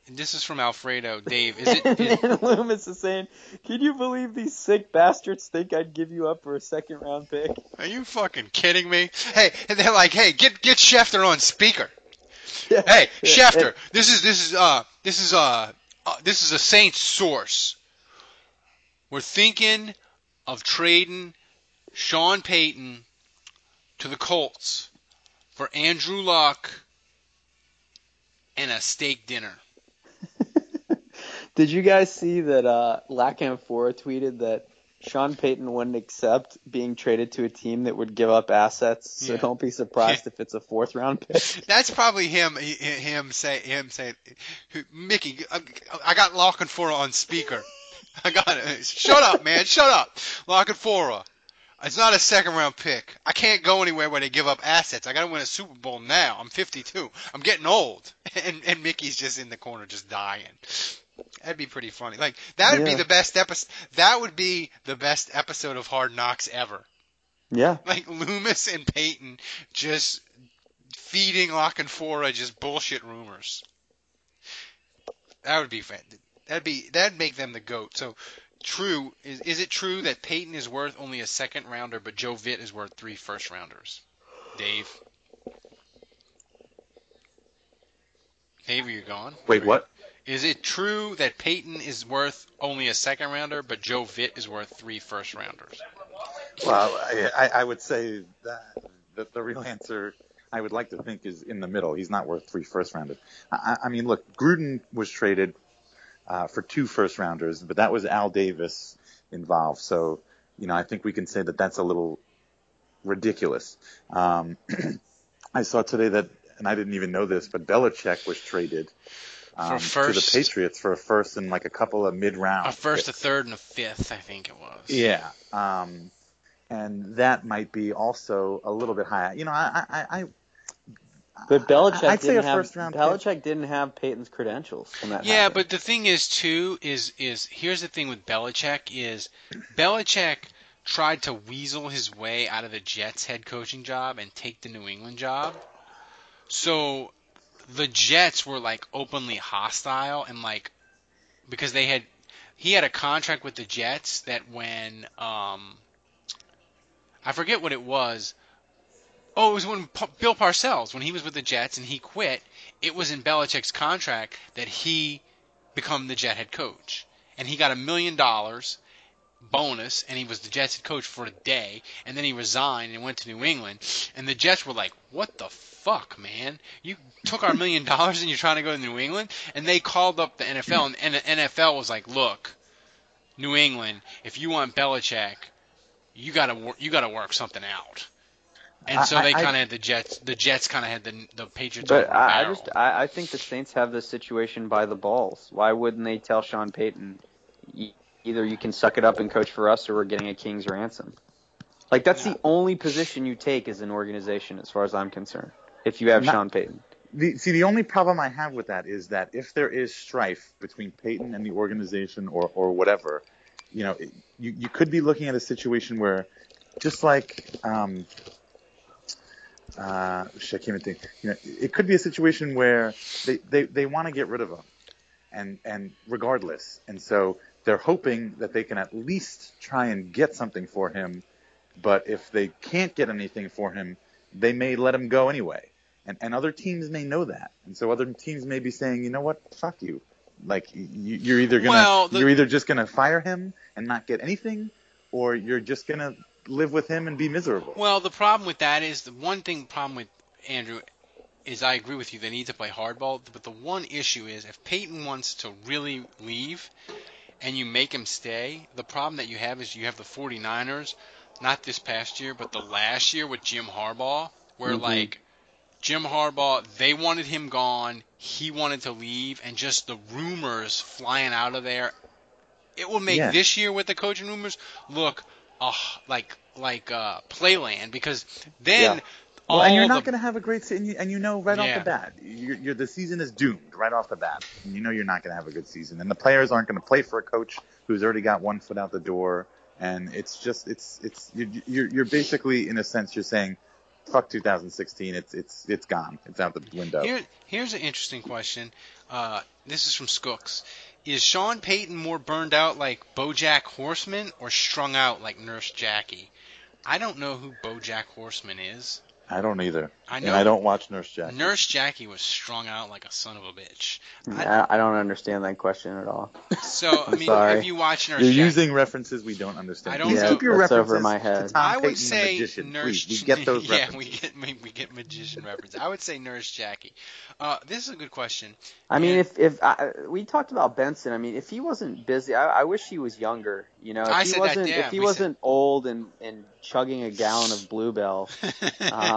And this is from Alfredo. Dave, is it? and, and Loomis is saying, "Can you believe these sick bastards think I'd give you up for a second round pick?" are you fucking kidding me? Hey, and they're like, hey, get get Schefter on speaker. Yeah. Hey, Yeah. Schefter, this is this is uh this is uh, uh this is a Saints source. We're thinking of trading Sean Payton to the Colts for Andrew Luck and a steak dinner. Did you guys see that uh, La Canfora tweeted that Sean Payton wouldn't accept being traded to a team that would give up assets? So Yeah. don't be surprised if it's a fourth round pick. That's probably him. Him say him saying, Mickey, I, got La Canfora on speaker. I got it. Shut up, man. Shut up. La Canfora. It's not a second round pick. I can't go anywhere where they give up assets. I got to win a Super Bowl now. I'm 52. I'm getting old. And and Mickey's just in the corner, just dying. That'd be pretty funny. Like that would be the best episode. That would be the best episode of Hard Knocks ever. Yeah. Like Loomis and Payton just feeding Lock and Fora just bullshit rumors. That would be fan- that'd be that'd make them the goat. So true is is it true that Payton is worth only a second rounder, but Joe Vitt is worth three first rounders? Dave. Dave, are you gone? Wait, what? Is it true that Payton is worth only a second rounder, but Joe Vitt is worth three first rounders? Well, I, I would say that the, the real answer I would like to think is in the middle. He's not worth three first rounders. I, I mean, look, Gruden was traded uh, for two first rounders, but that was Al Davis involved. So, you know, I think we can say that that's a little ridiculous. Um, I saw today that, and I didn't even know this, but Belichick was traded um, to the? Patriots for a first and like a couple of mid rounds. A first, a third, and a fifth, I think it was. Yeah. Um, and that might be also a little bit high. You know, I, I, I But Belichick I'd say didn't a have first round pick. Belichick didn't have Payton's credentials when that Yeah, happened. but the thing is too is is here's the thing with Belichick is Belichick tried to weasel his way out of the Jets head coaching job and take the New England job. So the Jets were like openly hostile and like because they had he had a contract with the Jets that when um I forget what it was. Oh, it was when P- Bill Parcells when he was with the Jets and he quit. It was in Belichick's contract that he become the Jet head coach, and he got a million dollars bonus, and he was the Jets head coach for a day, and then he resigned and went to New England, and the Jets were like, "What the fuck, man? You took our million dollars and you're trying to go to New England?" And they called up the NFL, and, and the NFL was like, "Look, New England, if you want Belichick, you gotta you gotta work something out." And so I- they kind of had the Jets. The Jets kind of had the the Patriots. But the I, I just I, I think the Saints have this situation by the balls. Why wouldn't they tell Sean Payton, "E- either you can suck it up and coach for us, or we're getting a king's ransom? Like that's the only position you take as an organization, as far as I'm concerned. If you have Not- Sean Payton, The, see, the only problem I have with that is that if there is strife between Payton and the organization or, or whatever, you know, it- you, you could be looking at a situation where, just like, um, uh, shit, I can't even think. You know, it could be a situation where they, they, they want to get rid of him, and and regardless, and so they're hoping that they can at least try and get something for him, but if they can't get anything for him, they may let him go anyway. And, and other teams may know that, and so other teams may be saying, you know what, fuck you. Like you, you're either gonna, Well, the- you're either just gonna fire him and not get anything, or you're just gonna live with him and be miserable. Well, the problem with that is the one thing problem with Andrew is I agree with you. They need to play hardball, but the one issue is if Payton wants to really leave and you make him stay, the problem that you have is you have the 49ers, not this past year, but the last year with Jim Harbaugh, where Mhm. like Jim Harbaugh, they wanted him gone, he wanted to leave, and just the rumors flying out of there. It will make Yeah. this year with the coaching rumors look uh, like like uh, playland because then Yeah. Well, and you're not the going to have a great season, and you, and you know right off the bat, you're, you're, the season is doomed right off the bat. And you know you're not going to have a good season, and the players aren't going to play for a coach who's already got one foot out the door. And it's just it's it's you're, you're you're basically in a sense you're saying, fuck 2016, it's it's it's gone, it's out the window. Here, here's an interesting question. Uh, this is from Skooks. Is Sean Payton more burned out like BoJack Horseman or strung out like Nurse Jackie? I don't know who BoJack Horseman is. I don't either, I and I don't watch Nurse Jackie. Nurse Jackie was strung out like a son of a bitch. I, I don't understand that question at all. So I I'm mean, sorry. if you watch Nurse Jackie. You're Jackie, using references we don't understand. I don't Please know. keep your That's references over my to head. Tom I Payton would say magician. Nurse. Please, we get those yeah, references. we get we, we get magician references. I would say Nurse Jackie. Uh, this is a good question. I mean, And- if if I, we talked about Benson, I mean, if he wasn't busy, I, I wish he was younger. You know, if I he said that, wasn't yeah, if he wasn't old and and chugging a gallon of Bluebell,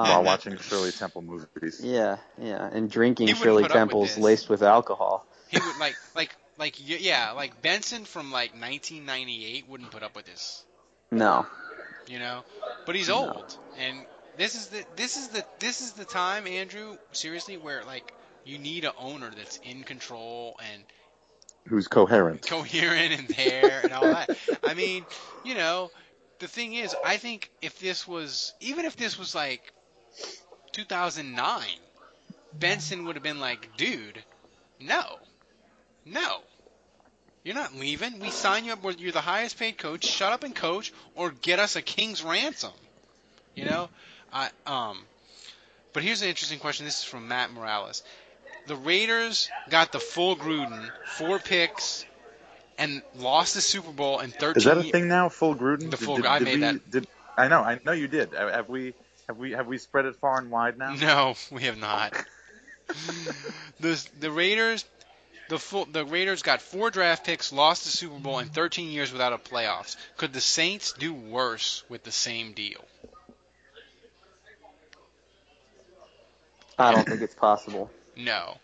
While watching Shirley Temple movies. yeah, yeah, and drinking Shirley put up with Temples laced with alcohol. He would like like like yeah, like Benson from like 1998 wouldn't put up with this, No, you know. But he's old, and this is the this is the this is the time, Andrew. Seriously, where like you need a owner that's in control and Who's coherent? coherent and there and all that. I mean, you know, the thing is, I think if this was even if this was like 2009, Benson would have been like, dude, no, no. You're not leaving. We sign you up. You're the highest paid coach. Shut up and coach, or get us a king's ransom. You know, I um. But here's an interesting question. This is from Matt Morales. The Raiders got the full Gruden, four picks, and lost the Super Bowl in 13. Is that a ye- thing now? Full Gruden? The full- did- I did made we- that. Did, I know. I know you did. Have we? Have we? Have we spread it far and wide now? No, we have not. the the Raiders, the full, the Raiders got four draft picks, lost the Super Bowl in 13 years without a playoffs. Could the Saints do worse with the same deal? I don't think it's possible. No,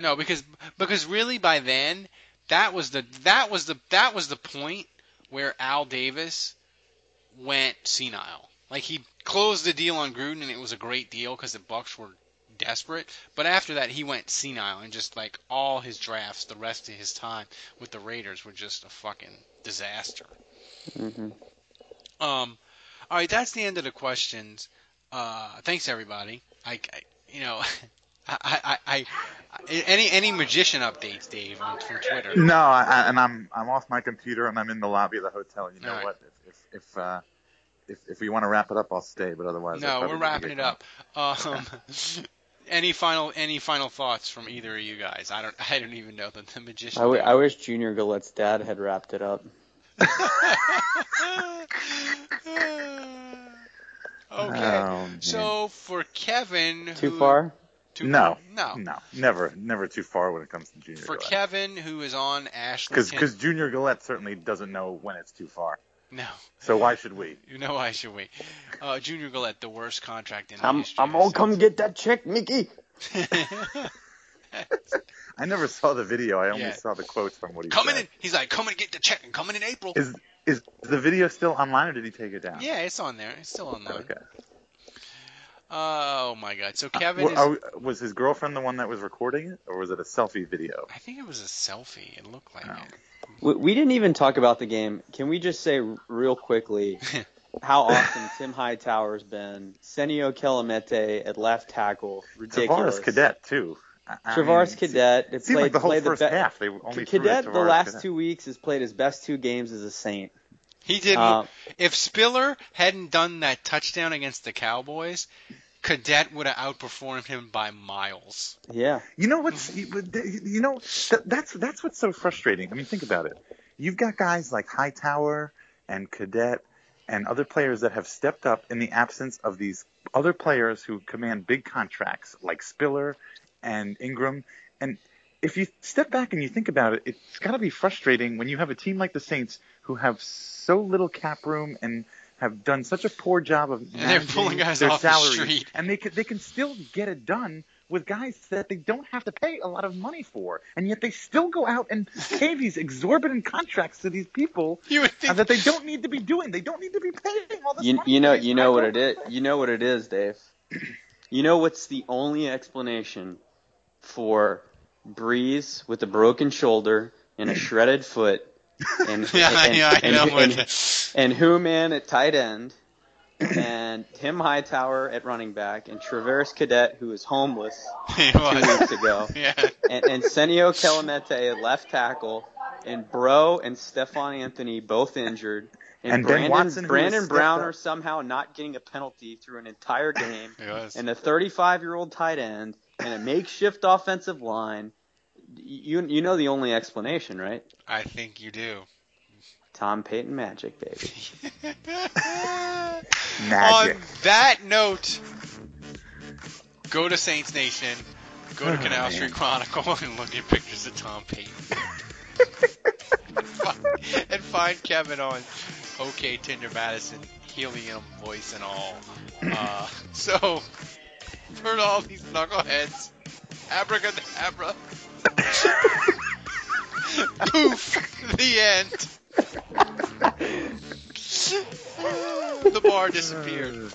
no, because because really by then that was the that was the that was the point where Al Davis went senile. Like he closed the deal on Gruden and it was a great deal because the Bucs were desperate. But after that he went senile and just like all his drafts, the rest of his time with the Raiders were just a fucking disaster. hmm Um, all right, that's the end of the questions. Uh, thanks everybody. I, I you know, I, I, I, I, any any magician updates, Dave, on from Twitter. No, I, I, and I'm I'm off my computer and I'm in the lobby of the hotel. You know All right. what? If if if, uh, if if we want to wrap it up, I'll stay. But otherwise, No, we're wrapping it up. Um, any final any final thoughts from either of you guys? I don't I don't even know that the magician. I, w- I wish Junior Galette's dad had wrapped it up. okay. Oh, so for Kevin, Too who- far? Too no, no. no, never, never too far when it comes to Junior For Galette. Kevin, who is on Ashley, Because Ashley. Junior Galette certainly doesn't know when it's too far. No, So why should we? you know why should we? Uh, Junior Galette, the worst contract in I'm history. I'm gonna come get that check, Mickey. I never saw the video. I only Yeah. saw the quotes from what he coming said. in. He's like, coming to get the check and coming in April. Is is the video still online or did he take it down? yeah, it's on there. It's still on there. Okay. Oh my God! So Kevin Well, is. we- was his girlfriend the one that was recording it, or was it a selfie video? I think it was a selfie. It looked like it. We, we didn't even talk about the game. Can we just say real quickly how awesome Tim Hightower's been? Senio Kelemete at left tackle, ridiculous. Travaris Cadet too. I- I Travaris mean, Cadet. It seemed played, like the whole played first the be- half they only Cadet at the last Cadet. two weeks has played his best two games as a Saint. He did. Uh, if Spiller hadn't done that touchdown against the Cowboys, Cadet would have outperformed him by miles. Yeah. You know what's you you know that, that's that's what's so frustrating. I mean, think about it. You've got guys like Hightower and Cadet and other players that have stepped up in the absence of these other players who command big contracts like Spiller and Ingram. And if you step back and you think about it, it's got to be frustrating when you have a team like the Saints who have so little cap room and have done such a poor job of they're managing pulling guys their off the salaries, street. and they can they can still get it done with guys that they don't have to pay a lot of money for, and yet they still go out and pay these exorbitant contracts to these people uh, that they don't need to be doing. They don't need to be paying all this You money. you know you know what all it is. You know what it is, Dave. You know what's the only explanation for Brees with a broken shoulder and a shredded foot, and Yeah, and, yeah, I know and, what- and Hooman at tight end, and Tim Hightower at running back, and Travaris Cadet who was homeless He two was. weeks ago, Yeah. and, and Senio Kelemete at left tackle, and Bro and Stephone Anthony both injured. And, And Brandon, Watson, who Brandon has stepped Browner up. somehow not getting a penalty through an entire game, and a 35 year old tight end, and a makeshift offensive line. You you know the only explanation, right? I think you do. Tom Payton magic, baby. magic. On that note, go to Saints Nation, go to Oh, Canal man. Street Chronicle, and look at pictures of Tom Payton. and find Kevin on OK Tinder Madison, helium voice and all. Uh, so, for all these knuckleheads, abracadabra. Poof! The end. the bar disappeared.